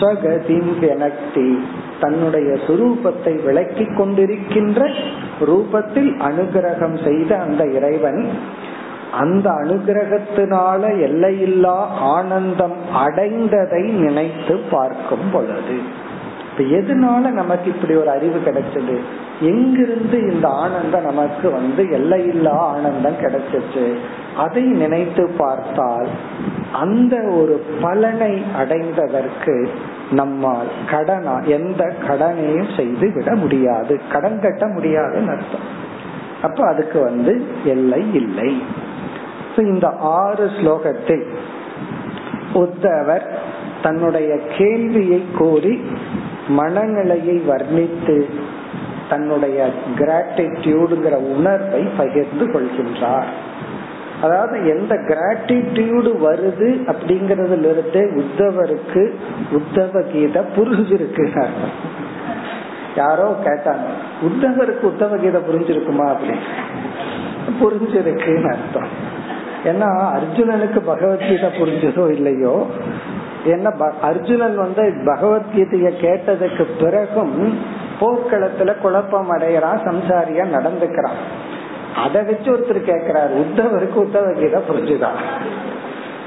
ஸ்வகதிங்கி தன்னுடைய சுரூபத்தை விளக்கி கொண்டிருக்கின்ற ரூபத்தில் அனுகிரகம் செய்த அந்த இறைவன் அந்த அனுகிரகத்தினால எல்லையில்லா ஆனந்தம் அடைந்ததை நினைத்து பார்க்கும் பொழுது. எதனால நமக்கு இப்படி ஒரு அறிவு கிடைச்சது? எங்கிருந்து இந்த ஆனந்தம் நமக்கு வந்து எல்லையில்லா ஆனந்தம் கிடைச்சிச்சு? அதை நினைத்து பார்த்தால் அந்த ஒரு பலனை அடைந்ததற்கு நம்மால் கடனா எந்த கடனையும் செய்து விட முடியாது. கடன் கட்ட முடியாதுன்னு அர்த்தம். அப்ப அதுக்கு வந்து எல்லை இல்லை. இந்த ஆறு ஸ்லோகத்தில் உத்தவர் தன்னுடைய கேள்வியை கூறி மனநிலையை வர்ணித்து தன்னுடைய கிராட்டிடியூடுங்கிற உணர்வை பகிர்ந்து கொள்கின்றார். அதாவது எந்த கிராட்டிடியூடு வருது அப்படிங்கறதுல இருந்தே உத்தவருக்கு உத்தவ கீதை புரிஞ்சிருக்கு யாரோ கேட்டாங்க உத்தவருக்கு உத்தவ கீதை புரிஞ்சிருக்குமா? அப்படின்னு புரிஞ்சிருக்குன்னு அர்த்தம். ஏன்னா அர்ஜுனனுக்கு பகவத்கீதை புரிஞ்சதோ இல்லையோ என்ன அர்ஜுனன் வந்து பகவத்கீதைய கேட்டதுக்கு பிறகும் போர்க்களத்துல குழப்பம் அடையறான் சம்சாரியா நடந்துக்கிறான். அதை வச்சு ஒருத்தர் கேக்குறாரு. உத்தவருக்கு உத்தவ கீதை புரிஞ்சுதான்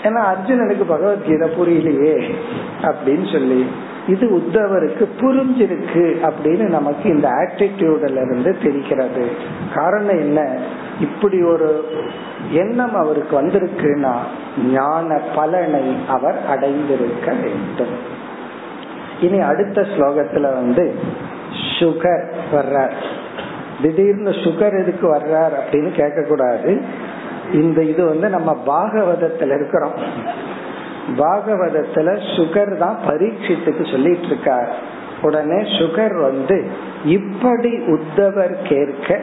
ஏன்னா அர்ஜுனனுக்கு பகவத்கீதை புரியலையே அப்படின்னு சொல்லி இது உத்தவருக்கு புரிஞ்சிருக்கு அப்படின்னு நமக்கு இந்த ஆட்டிடியூட்ல இருந்து தெரிகிறது. காரணம் என்ன? இப்படி ஒரு எண்ணம் அவருக்கு வந்திருக்குன்னா ஞான பலனை அவர் அடைந்திருக்க வேண்டும். இனி அடுத்த ஸ்லோகத்துல வந்து சுகர் வர்றார். திடீர்னு சுகர் எதுக்கு வர்றார் அப்படின்னு கேட்க கூடாது இந்த இது வந்து நம்ம பாகவதத்துல இருக்கிறோம். பாகவதத்துல சுகர் தான் பரீட்சித்துக்கு சொல்லிட்டு இருக்கார் உடனே சுகர் வந்து இப்படி உத்தவர் கேட்க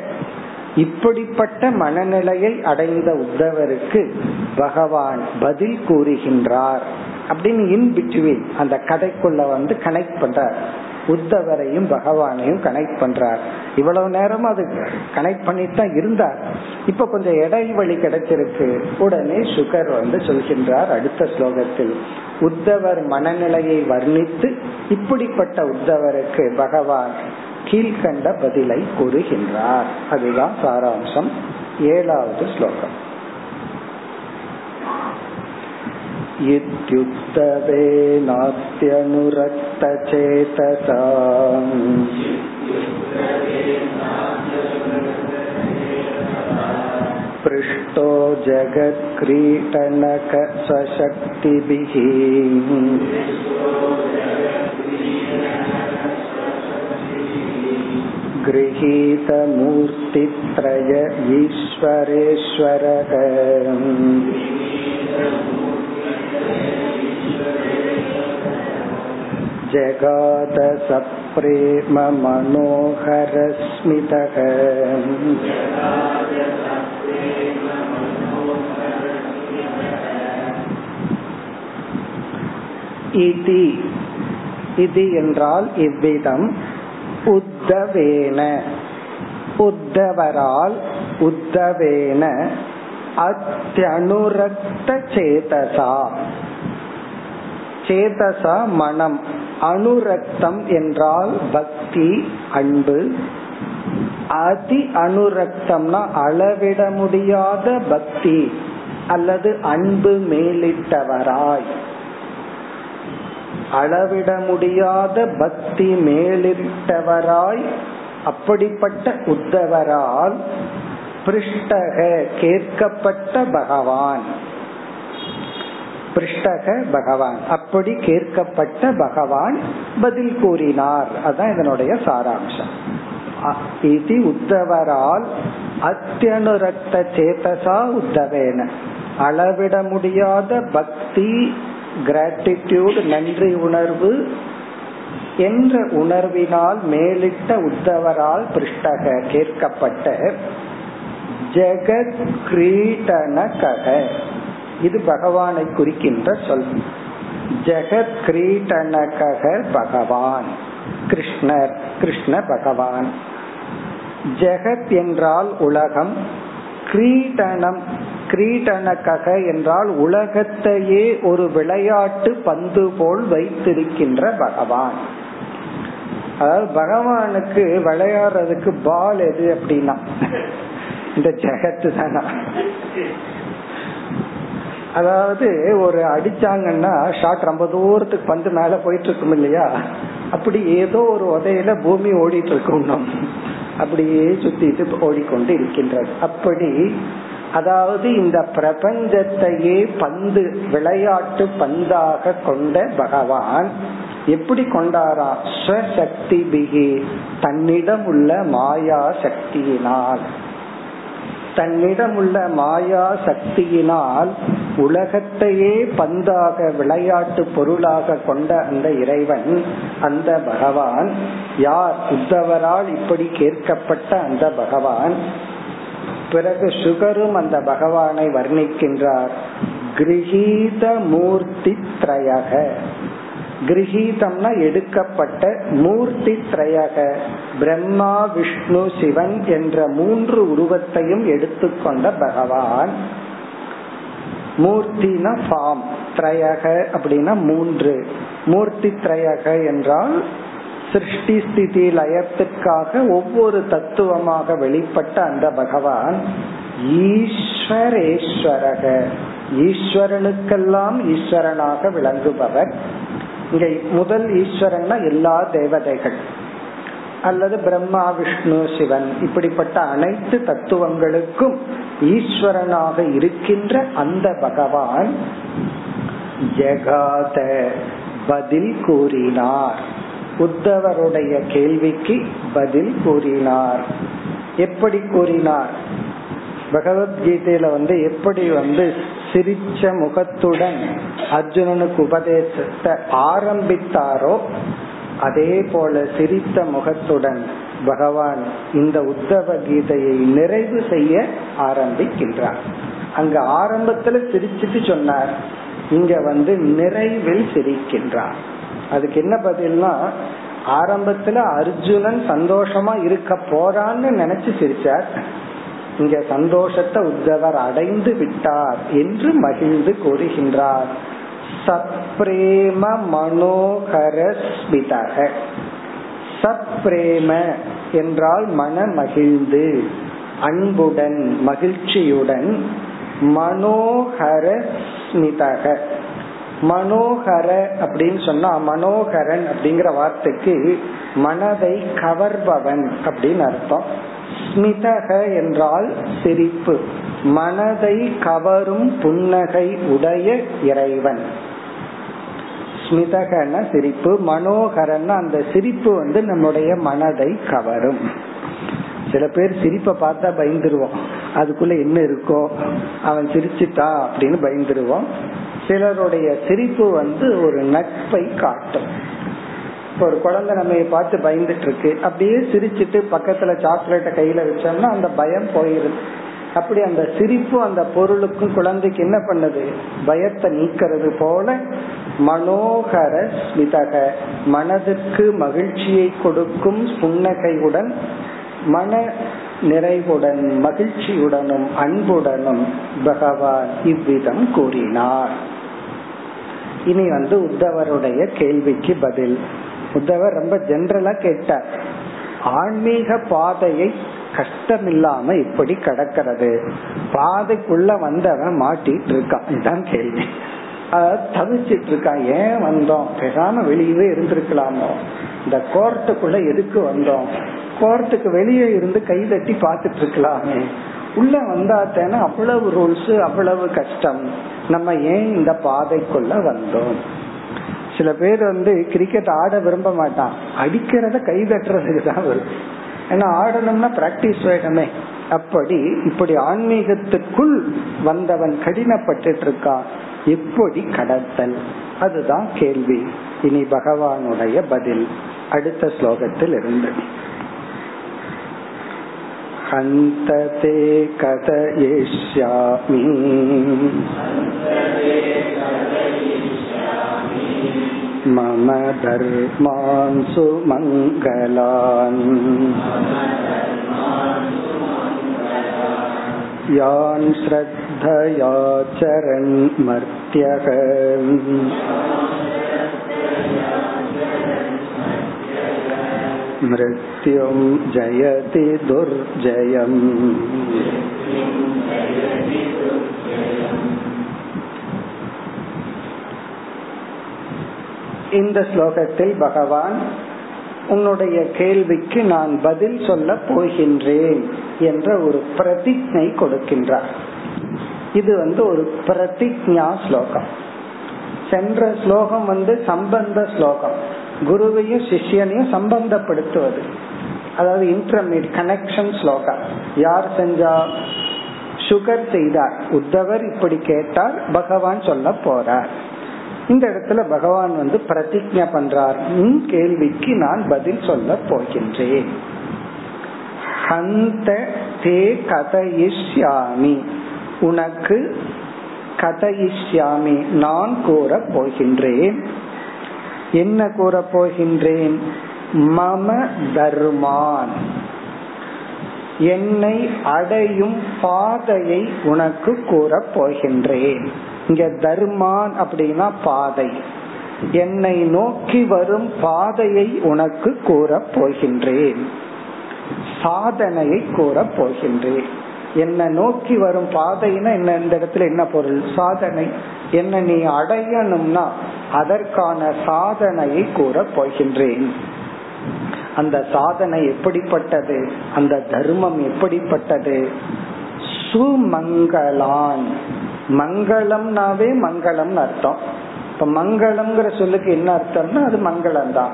இப்படிப்பட்ட மனநிலையை அடைந்த உத்தவருக்கு பகவான் பதில் கூறுகின்றார் அப்படின்னு இன் பிட்வீன் அந்த கதைக்குள்ள வந்து கனெக்ட் பண்றார். உத்தவரையும் பகவானையும் கனெக்ட் பண்றார். இவ்வளவு நேரம் அது கனெக்ட் பண்ணிட்டு தான் இருந்தார். இப்ப கொஞ்சம் இடைவெளி கிடைச்சிருக்கு. உடனே சுகர் வந்து சொல்கின்றார் அடுத்த ஸ்லோகத்தில். உத்தவர் மனநிலையை வர்ணித்து இப்படிப்பட்ட உத்தவருக்கு பகவான் கீழ்கண்ட பதிலை கூறுகின்றார். அதுதான் சாராம்சம். ஏழாவது ஸ்லோகம். इत्युक्तवेनात्यनुरक्तचेतसा पृष्टो जगत्क्रीटनक सशक्तिभिः गृहीतमूर्तित्रय ईश्वरेश्वरः जगाद सप्रेम मनोहरस्मितः இதி இது என்றால் இவ்விதம் உத்தவேன உத்தவரால் உத்தவேன அத்தியனுரக்த சேதசா சேதசா மனம் அனுரக்தம் என்றால் பக்தி அன்பு. அதி அனுரக்தம்னா அளவிட முடியாத பக்தி அல்லது அன்பு மேலிட்டவராய். அளவிட முடியாத பக்தி மேலிட்டவராய் அப்படிப்பட்ட உத்தவரால் பிருஷ்டக கேட்கப்பட்ட பகவான். பிருஷ்டக பகவான். அப்படி கேட்கப்பட்ட பகவான் பதில் கூறினார். அதான் இதனுடைய சாராம்சம். இது உத்தவரால் அத்தியனுரக்த சேதசா உத்தவேன. அளவிட முடியாத பக்தி கிராட்டிடியூட் நன்றி உணர்வு என்ற உணர்வினால் மேலிட்ட உத்தவரால் பிருஷ்டக கேட்கப்பட்ட ஜெகத் கிரீடனகக. இது பகவானை குறிக்கின்ற சொல். ஜெகத் கிரீடனகக பகவான். கிருஷ்ணர் கிருஷ்ண பகவான். ஜெகத் என்றால் உலகம். கிரீடனம் கிரீடனகக என்றால் உலகத்தையே ஒரு விளையாட்டு பந்து போல் வைத்திருக்கின்ற பகவான். அதாவது பகவானுக்கு விளையாடுறதுக்கு பால் எது அப்படின்னா? இந்த ஜெகத்து தானா அதாவது ஒரு அடிச்சாங்கன்னா ஷாட் ரொம்ப தூரத்துக்கு பந்து மேல போயிட்டு இருக்கும் இல்லையா? அப்படி ஏதோ ஒரு உதையில பூமி ஓடிட்டு இருக்கும் அப்படியே சுத்திட்டு ஓடிக்கொண்டு இருக்கின்றது. அப்படி அதாவது இந்த பிரபஞ்சத்தையே பந்து விளையாட்டு பந்தாக கொண்ட பகவான் எப்படி கொண்டாரா? ஸ்வசக்தி பிகி தன்னிடம் உள்ள மாயா சக்தியினால். தன்னிடம் உள்ள மாயா சக்தியினால் உலகத்தையே பந்தாக விளையாட்டு பொருளாக கொண்ட அந்த இறைவன் அந்த பகவான். யார்? உத்தவரால் இப்படி கேட்கப்பட்ட அந்த பகவான். பிறகு சுகரும் அந்த பகவானை வர்ணிக்கின்றார். கிரகீத மூர்த்தி திரையக கிரகீதம்னா எடுக்கப்பட்ட மூர்த்தி திரையக பிரம்மா விஷ்ணு சிவன் என்ற மூன்று உருவத்தையும் எடுத்துக்கொண்ட பகவான். மூர்த்தினா ஃபார்ம் திரையக அப்படின்னா மூன்று. மூர்த்தி திரையக என்றால் சிருஷ்டி ஸ்திதி லயத்திற்காக ஒவ்வொரு தத்துவமாக வெளிப்பட்ட அந்த பகவான். ஈஸ்வரேஸ்வரக. ஈஸ்வரனுக்கெல்லாம் ஈஸ்வரனாக விளங்குபவர். இங்க முதல் ஈஸ்வரன்னா எல்லா தேவதைகள். அல்லது பிரம்மா விஷ்ணு சிவன். இப்படிப்பட்ட அனைத்து தத்துவங்களுக்கும் ஈஸ்வரனாக இருக்கின்ற அந்த பகவான் ஜெகாத பதில் கூறினார். உத்தவருடைய கேள்விக்கு பதில் கூறினார். எப்படி கூறினார்? பகவத்கீதையில வந்து எப்படி வந்து சிரிச்ச முகத்துடன் அர்ஜுனனுக்கு உபதேசத்தை ஆரம்பித்தாரோ அதே போல சிரித்த முகத்துடன் பகவான் இந்த உத்தவ கீதையை நிறைவு செய்ய ஆரம்பிக்கின்றார். அங்க ஆரம்பத்துல சிரிச்சிட்டு சொன்னார். இங்க வந்து நிறைவில் சிரிக்கின்றார். அதுக்கு என்ன பதில்னா ஆரம்பத்துல அர்ஜுனன் சந்தோஷமா இருக்க போறான்னு நினைச்சு சிரிச்சார். இங்க சந்தோஷத்தை உத்தவர் அடைந்து விட்டார் என்று மகிழ்ந்து கூறுகின்றார். சப்ரேம மனோகர ஸ்மிதக. சப்ரேம என்றால் மன மகிழ்ந்து அன்புடன் மகிழ்ச்சியுடன் மனோகர ஸ்மிதக. மனோகர அப்படின்னு சொன்னா மனோகரன் அப்படிங்கிற வார்த்தைக்கு மனதை கவர்பவன் அப்படின்னு அர்த்தம். ஸ்மிதக என்றால் சிரிப்பு. மனதை கவரும் புன்னகை உடைய இறைவன். ஸ்மிதகன சிரிப்பு மனோகரன் அந்த சிரிப்பு வந்து நம்முடைய மனதை கவரும். சில பேர் சிரிப்பை பார்த்தா பயந்துருவோம். அதுக்குள்ள என்ன இருக்கோ அவன் சிரிச்சுட்டா அப்படின்னு பயந்துருவோம். சிலருடைய சிரிப்பு வந்து ஒரு நட்பை காட்டும். ஒரு குழந்தை நம்ம பார்த்து பயந்துட்டு இருக்கு அப்படியே சிரிச்சிட்டு பக்கத்துல சாக்லேட்டை கையில வச்சோம்னா அந்த பயம் போயிருது அப்படி அந்த சிரிப்பு அந்த பொருளுக்கும் குழந்தைக்கு என்ன பண்ணுது? பயத்தை நீக்கிறது போல மனோகர ஸ்மிதக மனதுக்கு மகிழ்ச்சியை கொடுக்கும் புன்னகையுடன் மன நிறைவுடன் மகிழ்ச்சியுடனும் அன்புடனும் பகவான் இவ்விதம் கூறினார். இனி வந்து உத்தவருடைய கேள்விக்கு பதில். உத்தவர் ரொம்ப ஜென்ரலா கேட்டார். ஆன்மீக பாதையை கஷ்டமில்லாம இப்படி கடக்கிறது. பாதைக்குள்ள வந்தவன் மாட்டிட்டு இருக்கான். இதுதான் கேள்வி. தவிச்சிட்டு இருக்கான். ஏன் வந்தோம்? பேசாம வெளியவே இருந்திருக்கலாமோ? இந்த கோர்ட்டுக்குள்ள எதுக்கு வந்தோம்? கோர்ட்டுக்கு வெளியே இருந்து கை தட்டி பாத்துட்டு இருக்கலாமே. உள்ள வந்தாத்தேன அவ்வளவு ரூல்ஸ் அவ்வளவு கஷ்டம். நம்ம ஏன் இந்த பாதைக்குள்ள வந்தோம்? சில பேர் வந்து கிரிக்கெட் ஆட விரும்ப மாட்டான் அடிக்கிறத கை தட்டுறதுக்கு தான் வரும். ஏன்னா ஆடணும்னா பிராக்டிஸ் வேணுமே. அப்படி இப்படி ஆன்மீகத்துக்குள் வந்தவன் கடினப்பட்டு இருக்கான் எப்படி கடத்தல்? அதுதான் கேள்வி. இனி பகவானுடைய பதில். அடுத்த ஸ்லோகத்தில் இருந்து. हन्तते कथयिष्यामि मम धर्मान् सुमङ्गलान् यान् श्रद्धया चरन्मर्त्यः मृत्युं जयति दुर्जयम् இந்த ஸ்லோகத்தில் பகவான் உன்னுடைய கேள்விக்கு நான் பதில் சொல்ல போகின்றேன் என்ற ஒரு பிரதிஜை கொடுக்கின்றார் இது வந்து ஒரு பிரதிஜா ஸ்லோகம் சென்ற ஸ்லோகம் வந்து சம்பந்த ஸ்லோகம் குருவையும் சிஷ்யனையும் சம்பந்தப்படுத்துவது. அதாவது இன்டர்மீட் கனெக்ஷன் ஸ்லோகா யார் செஞ்சா? சுகர் செய்தார். உத்தவர் இப்படி கேட்டார். பகவான் சொல்ல போறார். இந்த இடத்துல பகவான் வந்து பிரதிஜா பண்றார். உன் கேள்விக்கு நான் பதில் சொல்ல போகின்றேன். ஹந்த தே கதையிஷ்யாமி. உனக்கு கதயிஷ்யாமி. நான் கூற போகின்றேன். என்ன கூற போகின்றேன்? மம தர்மான். என்னை அடையும் பாதையை உனக்கு கூற போகின்றேன். இங்க தர்மான் அப்படின்னா பாதை. என்னை நோக்கி வரும் பாதையை உனக்கு கூற போகின்றேன். சாதனையை கூற போகின்றேன். என்ன நோக்கி வரும் பாதைன்னா என்ன இந்த இடத்துல என்ன பொருள்? சாதனை. என்ன நீ அடையணும்னா அதற்கான சாதனையை கூற போகின்றேன். அந்த சாதனை எப்படிப்பட்டது? அந்த தர்மம் எப்படிப்பட்டது? சுமங்கலான். மங்களம்னாவே மங்களம் அர்த்தம். இப்ப மங்களம்ங்கிற சொல்லுக்கு என்ன அர்த்தம்னா அது மங்களம் தான்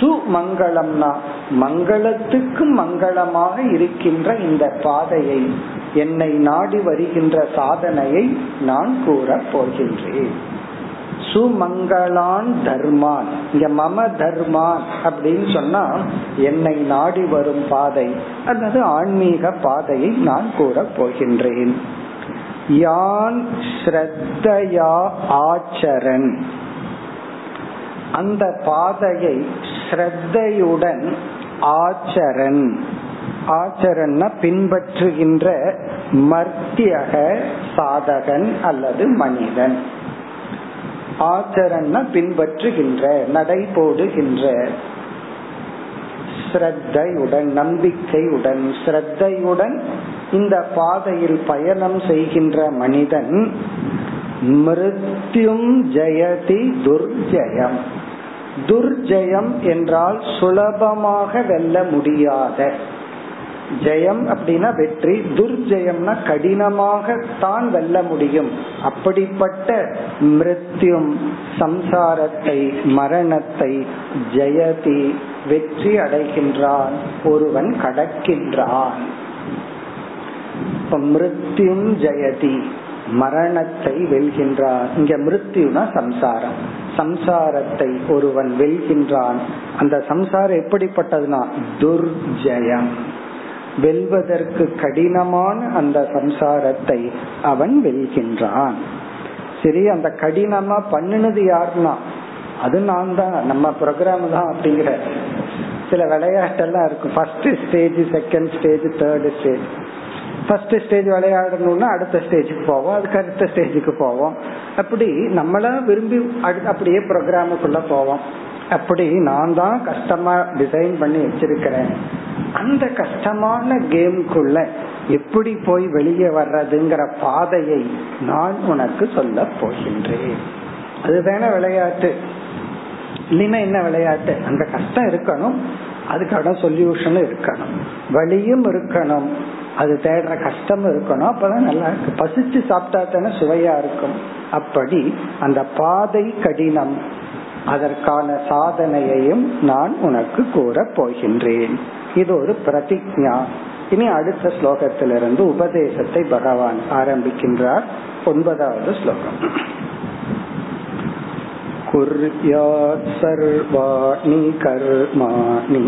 சுமங்கலம்னா மங்களத்துக்கு மங்களமாக இருக்கின்ற இந்த பாதையை என்னை நாடி வருகின்ற சாதனையை நான் கூற போகின்றேன். சுமங்களான் தர்மான். இங்க மம தர்மான் அப்படின்னு சொன்னா என்னை நாடி வரும் பாதை அல்லது ஆன்மீக பாதையை நான் கூற போகின்றேன். யான் ஸ்ரத்தையா ஆச்சரன்? அந்த பாதையை ஸ்ரத்தையுடன் ஆச்சரன். ஆச்சரன்னா பின்பற்றுகின்ற மர்த்தியக சாதகன் அல்லது மனிதன். ஆச்சரன்னா பின்பற்றுகின்ற நடை போடுகின்ற ஸ்ரத்தையுடன் நம்பிக்கையுடன் ஸ்ரத்தையுடன் இந்த பாதையில் பயணம் செய்கின்ற மனிதன் மிருத்யும் ஜெயதி துர்ஜயம். துர்ஜயம் என்றால் சுலபமாக வெல்ல முடியாத. ஜெயம் அப்படின்னா வெற்றி துர்ஜயம்னா கடினமாக தான் வெல்ல முடியும். அப்படிப்பட்ட மிருத்யும் சம்சாரத்தை மரணத்தை ஜெயதி வெற்றி அடைகின்றான் ஒருவன் கடக்கின்றான். இப்ப மிருத்யும் ஜெயதி மரணத்தை வெல்கின்றான். இங்க மிருத்யுனா சம்சாரம். சம்சாரத்தை ஒருவன் வெல்கின்றான். அந்த சம்சாரம் எப்படிப்பட்டதுன்னா துர்ஜயம். வெல்வதற்கு கடினமான அந்த சம்சாரத்தை அவன் வெல்கின்றான். சரி அந்த கடினமா பண்ணினது யாருன்னா அது நான் தான் நம்ம ப்ரோக்ராம் தான் அப்படிங்கிற சில விளையாட்டெல்லாம் இருக்கும். First stage second stage third stage first stage விளையாடணும்னா அடுத்த ஸ்டேஜுக்கு போவோம். அதுக்கு அடுத்த ஸ்டேஜுக்கு போவோம். அப்படி நம்மளா விரும்பி அப்படியே ப்ரோக்ராமுக்குள்ள போவோம். அப்படி நான் தான் கஷ்டமா டிசைன் பண்ணி வச்சிருக்கிறேன். அந்த கஷ்டமான கேமுக்குள்ள எப்படி போய் வெளியே வர்றதுங்கிற பாதையை நான் உனக்கு சொல்ல போகின்றேன். அதுதானே விளையாட்டு. இல்லைன்னா என்ன விளையாட்டு? அந்த கஷ்டம் இருக்கணும். அதுக்கான சொல்யூஷன் இருக்கணும். வழியும் இருக்கணும். அது தேடுற கஷ்டம் இருக்கணும் அப்பதான் நல்லா இருக்கு பசிச்சு சாப்பிட்டா தானே சுவையா இருக்கும் அப்படி அந்த பாதை கடினம் அதற்கான சாதனையையும் நான் உனக்கு கூற போகின்றேன் இது ஒரு பிரதிஜா இனி அடுத்த ஸ்லோகத்திலிருந்து உபதேசத்தை பகவான் ஆரம்பிக்கின்றார் ஒன்பதாவது ஸ்லோகம் कुर्यात् सर्वाणि कर्माणि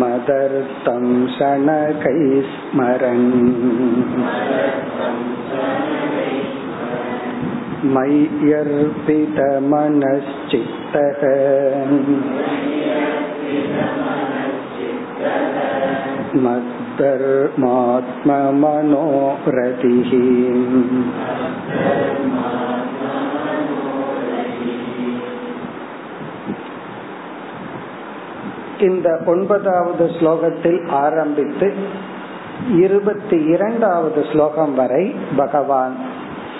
मदर्थं शनकैः स्मरन् मय्यर्पितमनश्चित्तः मद्धर्मात्ममनोरतिः இந்த ஒன்பதாவது ஸ்லோகத்தில் ஆரம்பித்து இருபத்தி இரண்டாவது ஸ்லோகம் வரை பகவான்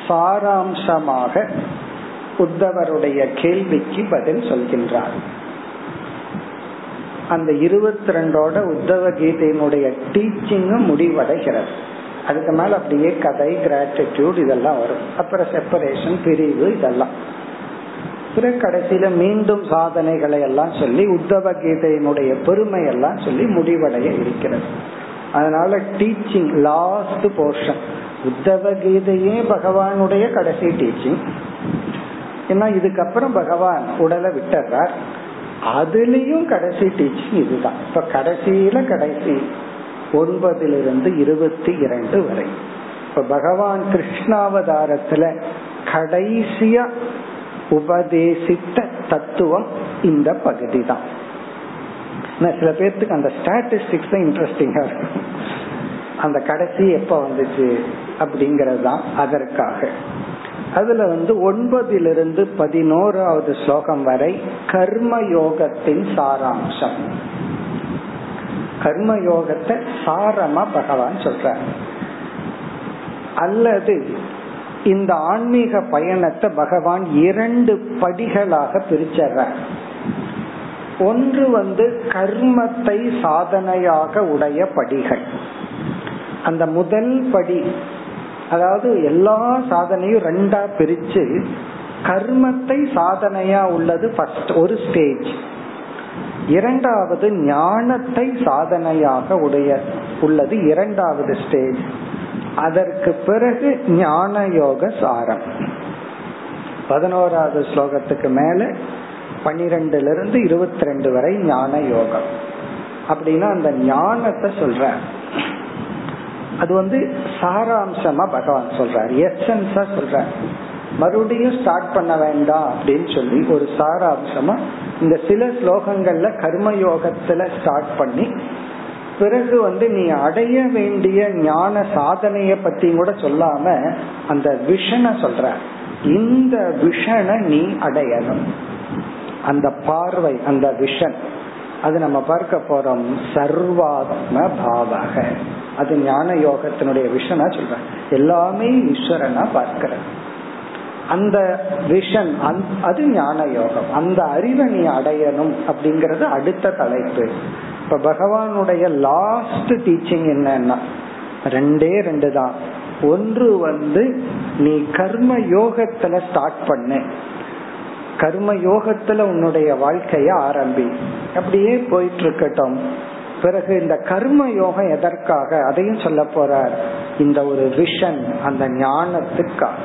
சாராம்சமாக உத்தவருடைய கேள்விக்கு பதில் சொல்கின்றார். அந்த இருபத்தி ரெண்டோட உத்தவ கீதையினுடைய டீச்சிங்கும் முடிவடைகிறது. அதுக்கு மேல அப்படியே கதை கிராட்டிடியூட் இதெல்லாம் வரும். அப்புறம் செப்பரேஷன் பிரிவு இதெல்லாம். பிறகு கடைசியில மீண்டும் சாதனைகளை எல்லாம் சொல்லி உத்தவ கீதையினுடைய பெருமை எல்லாம் சொல்லி முடிவடைய இருக்கிறது. அதனால டீச்சிங் லாஸ்ட் போர்ஷன் உத்தவ கீதையே பகவானுடைய கடைசி டீச்சிங் ஏன்னா இதுக்கப்புறம் பகவான் உடலை விட்டுறார். அதுலயும் கடைசி டீச்சிங் இதுதான். இப்ப கடைசியில கடைசி ஒன்பதிலிருந்து இருபத்தி இரண்டு வரை. இப்ப பகவான் கிருஷ்ணாவதாரத்துல கடைசியா உபதேசித்த தத்துவம் இந்த பகுதி தான் சில பேர்த்துக்கு அந்த ஸ்டாட்டிஸ்டிக்ஸ் இன்ட்ரெஸ்டிங்கா இருக்கும். அந்த கடைசி எப்ப வந்துச்சு அப்படிங்கறது தான் அதற்காக. அதுல வந்து ஒன்பதிலிருந்து பதினோராவது ஸ்லோகம் வரை கர்ம யோகத்தின் சாராம்சம். கர்ம யோகத்தை சாரமா பகவான் சொல்ற அல்லது இந்த ஆன்மீக பயணத்தை பகவான் இரண்டு படிகளாக பிரிச்சர்ற ஒன்று வந்து கர்மத்தை சாதனையாக உடைய படிகள். அந்த முதல் படி அதாவது எல்லா சாதனையும் ரெண்டா பிரிச்சு கர்மத்தை சாதனையா உள்ளது ஃபர்ஸ்ட் ஒரு ஸ்டேஜ் இரண்டாவது ஞானத்தை சாதனையாக உடைய உள்ளது இரண்டாவது ஸ்டேஜ் அதற்கு பிறகு ஞான யோக சாரம். பதினோராவது ஸ்லோகத்துக்கு மேல பனிரெண்டுல இருந்து இருபத்தி ரெண்டு வரை ஞான யோகம் அப்படின்னா அந்த ஞானத்தை சொல்ற அது வந்து சாராம்சமா பகவான் சொல்றார். எசன்ஸா சொல்ற மறுபடியும் ஸ்டார்ட் பண்ண வேண்டாம் அப்படின்னு சொல்லி ஒரு சாராம்சமா இந்த சில ஸ்லோகங்கள்ல கர்ம யோகத்துல ஸ்டார்ட் பண்ணி பிறகு வந்து நீ அடைய வேண்டிய ஞான சாதனைய பத்தி கூட சொல்லாம அந்த விஷனை சொல்ற. இந்த விஷனை நீ அடையணும். அந்த பார்வை அந்த விஷன். அது நம்ம பார்க்க போறோம் சர்வாத்ம பாவக. அது ஞான யோகத்தினுடைய விஷனா சொல்ற. எல்லாமே ஈஸ்வரனா பார்க்கிற. அந்த விஷன் அது ஞான யோகம். அந்த அறிவை நீ அடையணும் அப்படிங்கறது அடுத்த தலைப்பு. இப்ப பகவானுடைய லாஸ்ட் டீச்சிங் என்னன்னா ரெண்டே ரெண்டு தான். ஒன்று வந்து நீ கர்ம யோகத்துல ஸ்டார்ட் பண்ணு. கர்ம யோகத்துல உன்னுடைய வாழ்க்கைய ஆரம்பி. அப்படியே போயிட்டு இருக்கட்டும் பிறகு இந்த கர்ம யோகம் எதற்காக அதையும் சொல்ல போறார். இந்த ஒரு விஷன் அந்த ஞானத்துக்காக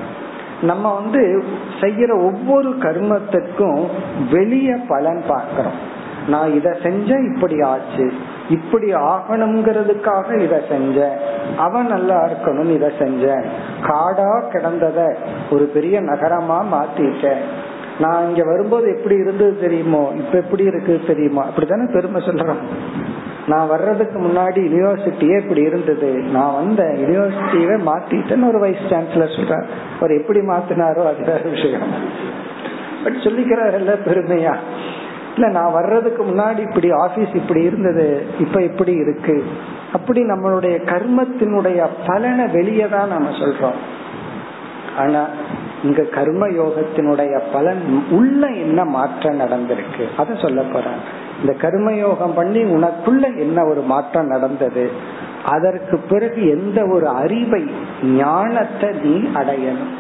நம்ம வந்து செய்யற ஒவ்வொரு கர்மத்துக்கும் வெளிய பலன் பார்க்கிறோம். நான் இத செஞ்ச இப்படி ஆச்சு. இப்படி ஆகணுங்கிறதுக்காக இத செஞ்ச அவன் நல்லா இருக்கணும் இத செஞ்ச காடா கிடந்தத ஒரு பெரிய நகரமா மாத்திட்டேன். நான் இங்க வரும்போது எப்படி இருந்தது தெரியுமோ? இப்ப எப்படி இருக்கு தெரியுமா? அப்படித்தானே பெருமை சொல்றோம். நான் வர்றதுக்கு முன்னாடி யூனிவர்சிட்டியே இப்படி இருந்தது. நான் வந்த யூனிவர்சிட்டியவே மாத்திட்டேன்னு ஒரு வைஸ் சான்சலர் சொல்றார். அவர் எப்படி மாத்தினாரோ அது வேற விஷயம். பட் சொல்லிக்கிறாருல்ல பெருமையா. இல்ல நான் வர்றதுக்கு முன்னாடி இப்படி ஆபீஸ் இப்படி இருந்தது இப்ப இப்படி இருக்கு. அப்படி நம்மளுடைய கர்மத்தினுடைய பலனை வெளியே தான் நம்ம சொல்றோம். ஆனா இங்க கர்ம யோகத்தினுடைய பலன் உள்ள என்ன மாற்றம் நடந்திருக்கு? அத சொல்ல போறேன். இந்த கர்மயோகம் பண்ணி உனக்குள்ள என்ன ஒரு மாற்றம் நடந்தது? அதற்கு பிறகு எந்த ஒரு அறிவை ஞானத்தை நீ அடையணும்.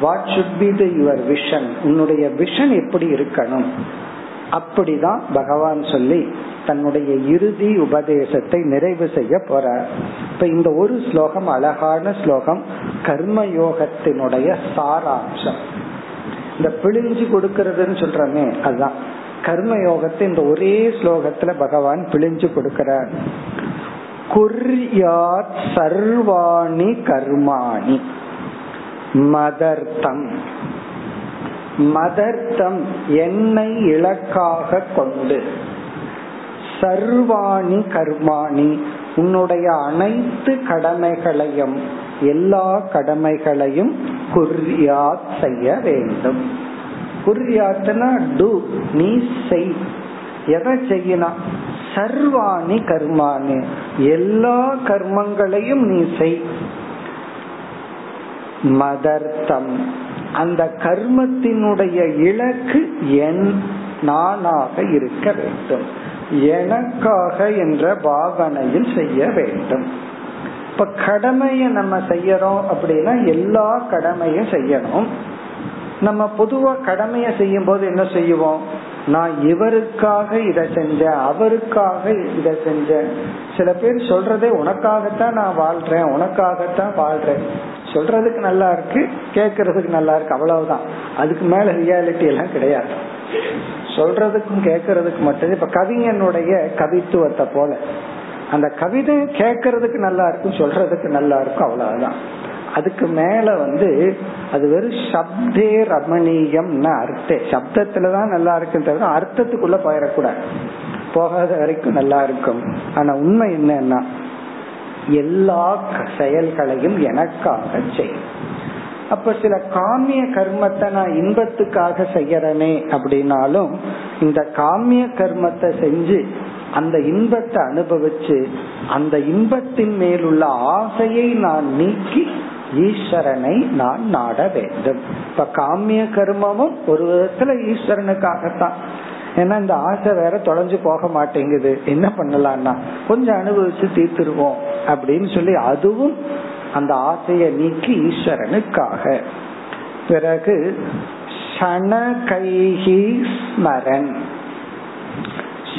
What should be the your vision உன்னுடைய விஷன் எப்படி இருக்கணும்? அப்படிதான் பகவான் சொல்லி தன்னுடைய இறுதி உபதேசத்தை நிறைவு செய்ய போறார். இப்ப இந்த ஒரு ஸ்லோகம் அழகான ஸ்லோகம் கர்ம யோகத்தினுடைய சாராம்சம். இந்த பிழிஞ்சு கொடுக்கறதுன்னு சொல்றமே அதுதான். கர்ம யோகத்தை இந்த ஒரே ஸ்லோகத்துல பகவான் பிழிஞ்சு கொடுக்கிறார். குர்யாத் சர்வாணி கர்மாணி மதர்த்தம் மதர்த்தம் என்னை இலக்காக கொண்டு. சர்வாணி கர்மாணி உன்னுடைய அனைத்து கடமைகளையும் எல்லா கடமைகளையும் குறியாத் செய்ய வேண்டும். குறியாத்துனா டு நீ செய். எதை செய்யணும் சர்வாணி கர்மானு எல்லா கர்மங்களையும் நீ செய். மதர்த்தம் அந்த கர்மத்தினுடைய இலக்கு என் நானாக இருக்க வேண்டும். எனக்காக என்ற பாவனையில் செய்ய வேண்டும். இப்ப கடமையை நம்ம செய்யறோம் அப்படின்னா எல்லா கடமையும் செய்யணும். நம்ம பொதுவா கடமைய செய்யும் போது என்ன செய்வோம்? நான் இவருக்காக இத செஞ்சேன் அவருக்காக இத செஞ்சேன். சில பேர் சொல்றதே உனக்காகத்தான் நான் வாழ்றேன் உனக்காகத்தான் வாழ்றேன். சொல்றதுக்கு நல்லா இருக்கு கேக்குறதுக்கு நல்லா இருக்கு அவ்வளவுதான். அதுக்கு மேல ரியாலிட்டி எல்லாம் கிடையாது. சொல்றதுக்கும் கேக்குறதுக்கு மட்டும் இப்ப கவிஞனுடைய கவித்துவத்தை போல. அந்த கவிதை கேக்குறதுக்கு நல்லா இருக்கும் சொல்றதுக்கு நல்லா இருக்கும் அவ்வளவுதான். அதுக்கு மேல வந்து அது வெறும் சப்தே ரமணீயம்னு அர்த்தே. சப்தத்துலதான் நல்லா இருக்கும் தவிர அர்த்தத்துக்குள்ள போயிடக்கூடாது. போகாத வரைக்கும் நல்லா இருக்கும். ஆனா உண்மை என்னன்னா எல்லா செயல்களையும் எனக்காக செய். அப்ப சில காமிய கர்மத்தை நான் இன்பத்துக்காக செய்யறனே அப்படின்னாலும் இந்த காமிய கர்மத்தை செஞ்சு அந்த இன்பத்தை அனுபவிச்சு அந்த இன்பத்தின் மேலுள்ள ஆசையை நான் நீக்கி ஈஸ்வரனை நான் நாட வேண்டும். இப்ப காமிய கர்மமும் ஒரு விதத்துல ஈஸ்வரனுக்காகத்தான். ஏன்னா இந்த ஆசை வேற தொலைஞ்சு போக மாட்டேங்குது. என்ன பண்ணலாம்னா கொஞ்சம் அனுபவிச்சு தீர்த்துருவோம் அப்படின்னு சொல்லி அதுவும் அந்த ஆசையை நீக்கி ஈஸ்வரனுக்காக. பிறகு ஷணகைஹி ஸ்மரன்.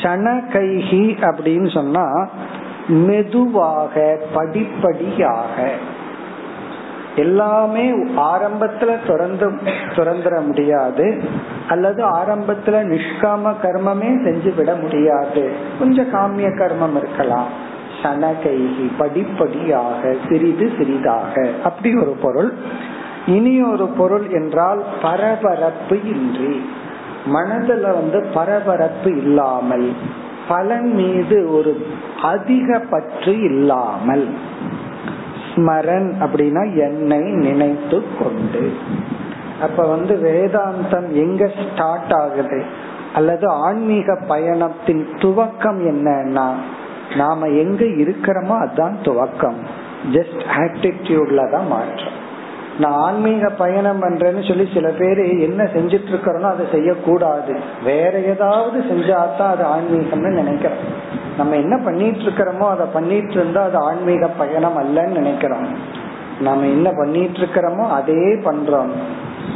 ஷணகைஹி அப்படின்னு சொன்னா மெதுவாக படிப்படியாக. எல்லாமே ஆரம்பத்துல துறந்து துறந்துட முடியாது அல்லது ஆரம்பத்துல நிஷ்காம கர்மமே செஞ்சு விட முடியாது. கொஞ்சம் காமிய கர்மம் இருக்கலாம். சனகைகி படிப்படியாக சிறிது சிறிதாக. அப்படி ஒரு பொருள். இனி ஒரு பொருள் என்றால் பரபரப்பு இன்றி. மனதுல வந்து பரபரப்பு இல்லாமல் பலன் மீது ஒரு அதிக பற்று இல்லாமல். ஸ்மரன் அப்படின்னா என்னை நினைத்து கொண்டு. அப்ப வந்து வேதாந்தம் எங்க ஸ்டார்ட் ஆகுது? அல்லது ஆன்மீக பயணத்தின் துவக்கம் என்னன்னா நாம எங்க இருக்கிறோமோ அதுதான் துவக்கம். ஜஸ்ட் ஆட்டிடியூட்ல தான் மாற்றம். நான் ஆன்மீக பயணம் பண்றேன்னு சொல்லி சில பேர் என்ன செஞ்சிட்டு இருக்கிறோனோ அதை செய்யக்கூடாது. வேற ஏதாவது செஞ்சாதான் அது ஆன்மீகம்னு நினைக்கிறேன். நம்ம என்ன பண்ணிட்டு இருக்கிறோமோ அதை பண்ணிட்டு இருந்தா அது ஆன்மீக பயணம் அல்லன்னு நினைக்கிறோம். நம்ம என்ன பண்ணிட்டு இருக்கிறோமோ அதே பண்றோம்.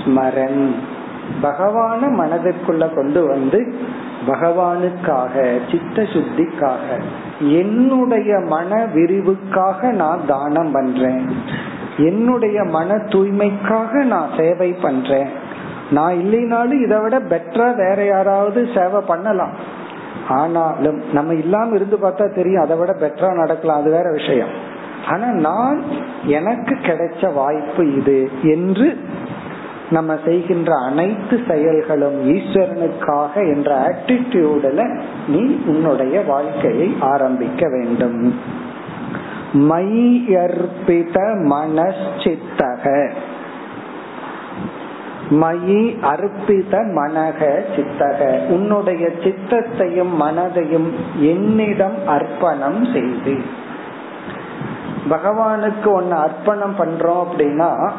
ஸ்மரன் பகவான மனதிற்குள்ள கொண்டு வந்து பகவானுக்காக சித்த சுத்திக்காக என்னுடைய மன விரிவுக்காக நான் தானம் பண்றேன். என்னுடைய மன தூய்மைக்காக நான் சேவை பண்றேன். நான் இல்லைனாலும் இதை விட பெட்டரா வேற யாராவது சேவை பண்ணலாம். ஆனாலும் நம்ம இல்லாம இருந்து பார்த்தா தெரியும் அதை விட பெட்டரா நடக்கலாம். அது வேற விஷயம். ஆனா நான் எனக்கு கிடைச்ச வாய்ப்பு இது என்று நம்ம செய்கின்ற அனைத்து செயல்களும் ஈஸ்வரனுக்காக என்ற ஆட்டிடியூடுல நீ உன்னுடைய வாழ்க்கையை ஆரம்பிக்க வேண்டும். மையர்பித மனச்சித்தக. மயி அர்ப்பித மனக சித்தக. உன்னுடைய சித்தத்தையும் மனதையும் என்னிடம் அர்ப்பணம் செய்து. பகவானுக்கு ஒன்னு அர்ப்பணம் பண்றோம் அப்படின்னா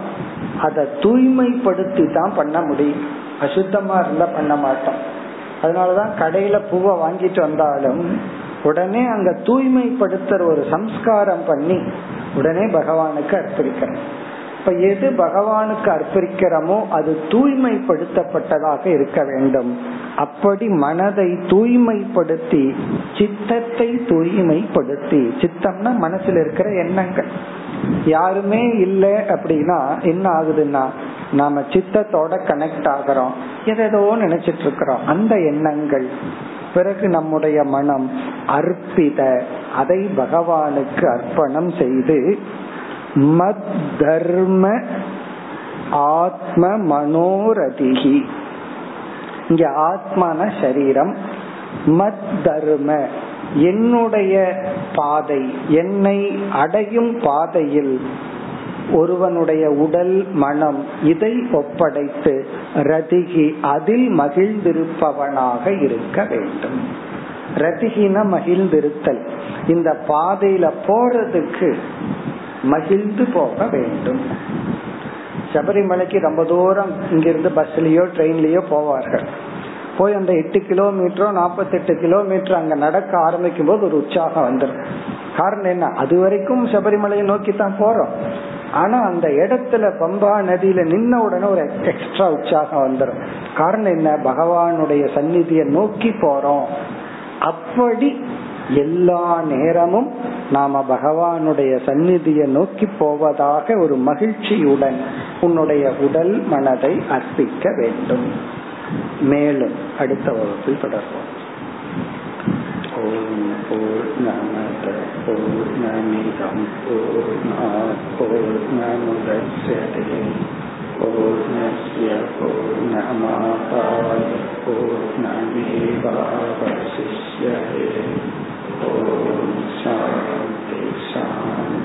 அதை தூய்மைப்படுத்தி தான் பண்ண முடியும். அசுத்தமா இருந்தா பண்ண மாட்டோம். அதனாலதான் கடையில பூவை வாங்கிட்டு வந்தாலும் உடனே அங்க தூய்மைப்படுத்துற ஒரு சம்ஸ்காரம் பண்ணி உடனே பகவானுக்கு அர்ப்பணிக்கிறோம். இப்ப எது பகவானுக்கு அர்ப்பணிக்கிறோமோ அது தூய்மைப்படுத்தப்பட்டதாக இருக்க வேண்டும். அப்படி மனதை தூய்மைப்படுத்தி சித்தத்தை தூய்மைப்படுத்தி சித்தம்னா மனசுல இருக்கிற எண்ணங்கள். யாருமே இல்லை அப்படின்னா என்ன ஆகுதுன்னா நாம சித்தத்தோட கனெக்ட் ஆகிறோம். எதோ நினைச்சிட்டு இருக்கிறோம் அந்த எண்ணங்கள். பிறகு நம்முடைய மனம் அர்ப்பித அதை பகவானுக்கு அர்ப்பணம் செய்து மத் தர்ம ஆத்ம மனோரதிகி இங்க ஆத்மான சரீரம் மத் தர்ம என்னுடைய பாதை என்னை அடையும் பாதையில் ஒருவனுடைய உடல் மனம் இதை ஒப்படைத்து ரதிகி அதில் மகிழ்ந்திருப்பவனாக இருக்க வேண்டும். ரதிகின மகிழ்ந்திருத்தல். இந்த பாதையில போறதுக்கு மகிழ்ந்து போக வேண்டும். சபரிமலைக்கு ரொம்ப தூரம் இங்கிருந்து பஸ்லயோ ட்ரெயின்லயோ போவார்கள். போய் அந்த எட்டு கிலோமீட்டரோ நாற்பத்தெட்டு கிலோமீட்டர் அங்க நடக்க ஆரம்பிக்கும் போது ஒரு உற்சாகம் வந்துடும் காரணம் என்ன? அது வரைக்கும் சபரிமலையை நோக்கி தான் போறோம். ஆனா அந்த இடத்துல பம்பா நதியில நின்ன உடனே ஒரு எக்ஸ்ட்ரா உற்சாகம் வந்துடும் காரணம் என்ன? பகவானுடைய சந்நிதியை நோக்கி போறோம். அப்படி எல்லா நேரமும் நாம பகவானுடைய சந்நிதியை நோக்கி போவதாக ஒரு மகிழ்ச்சியுடன் உன்னுடைய உடல் மனதை அர்ப்பிக்க வேண்டும். மேலும் அடுத்த வகுப்பில் தொடர்போம் ஓம் பூர்ணமத பூர்ணமிதம் பூர்ணாத் பூர்ணமுதச்சதே. பூர்ணஸ்ய பூர்ணமாதாய பூர்ணமேவாவசிஷ்யதே. शांति शांति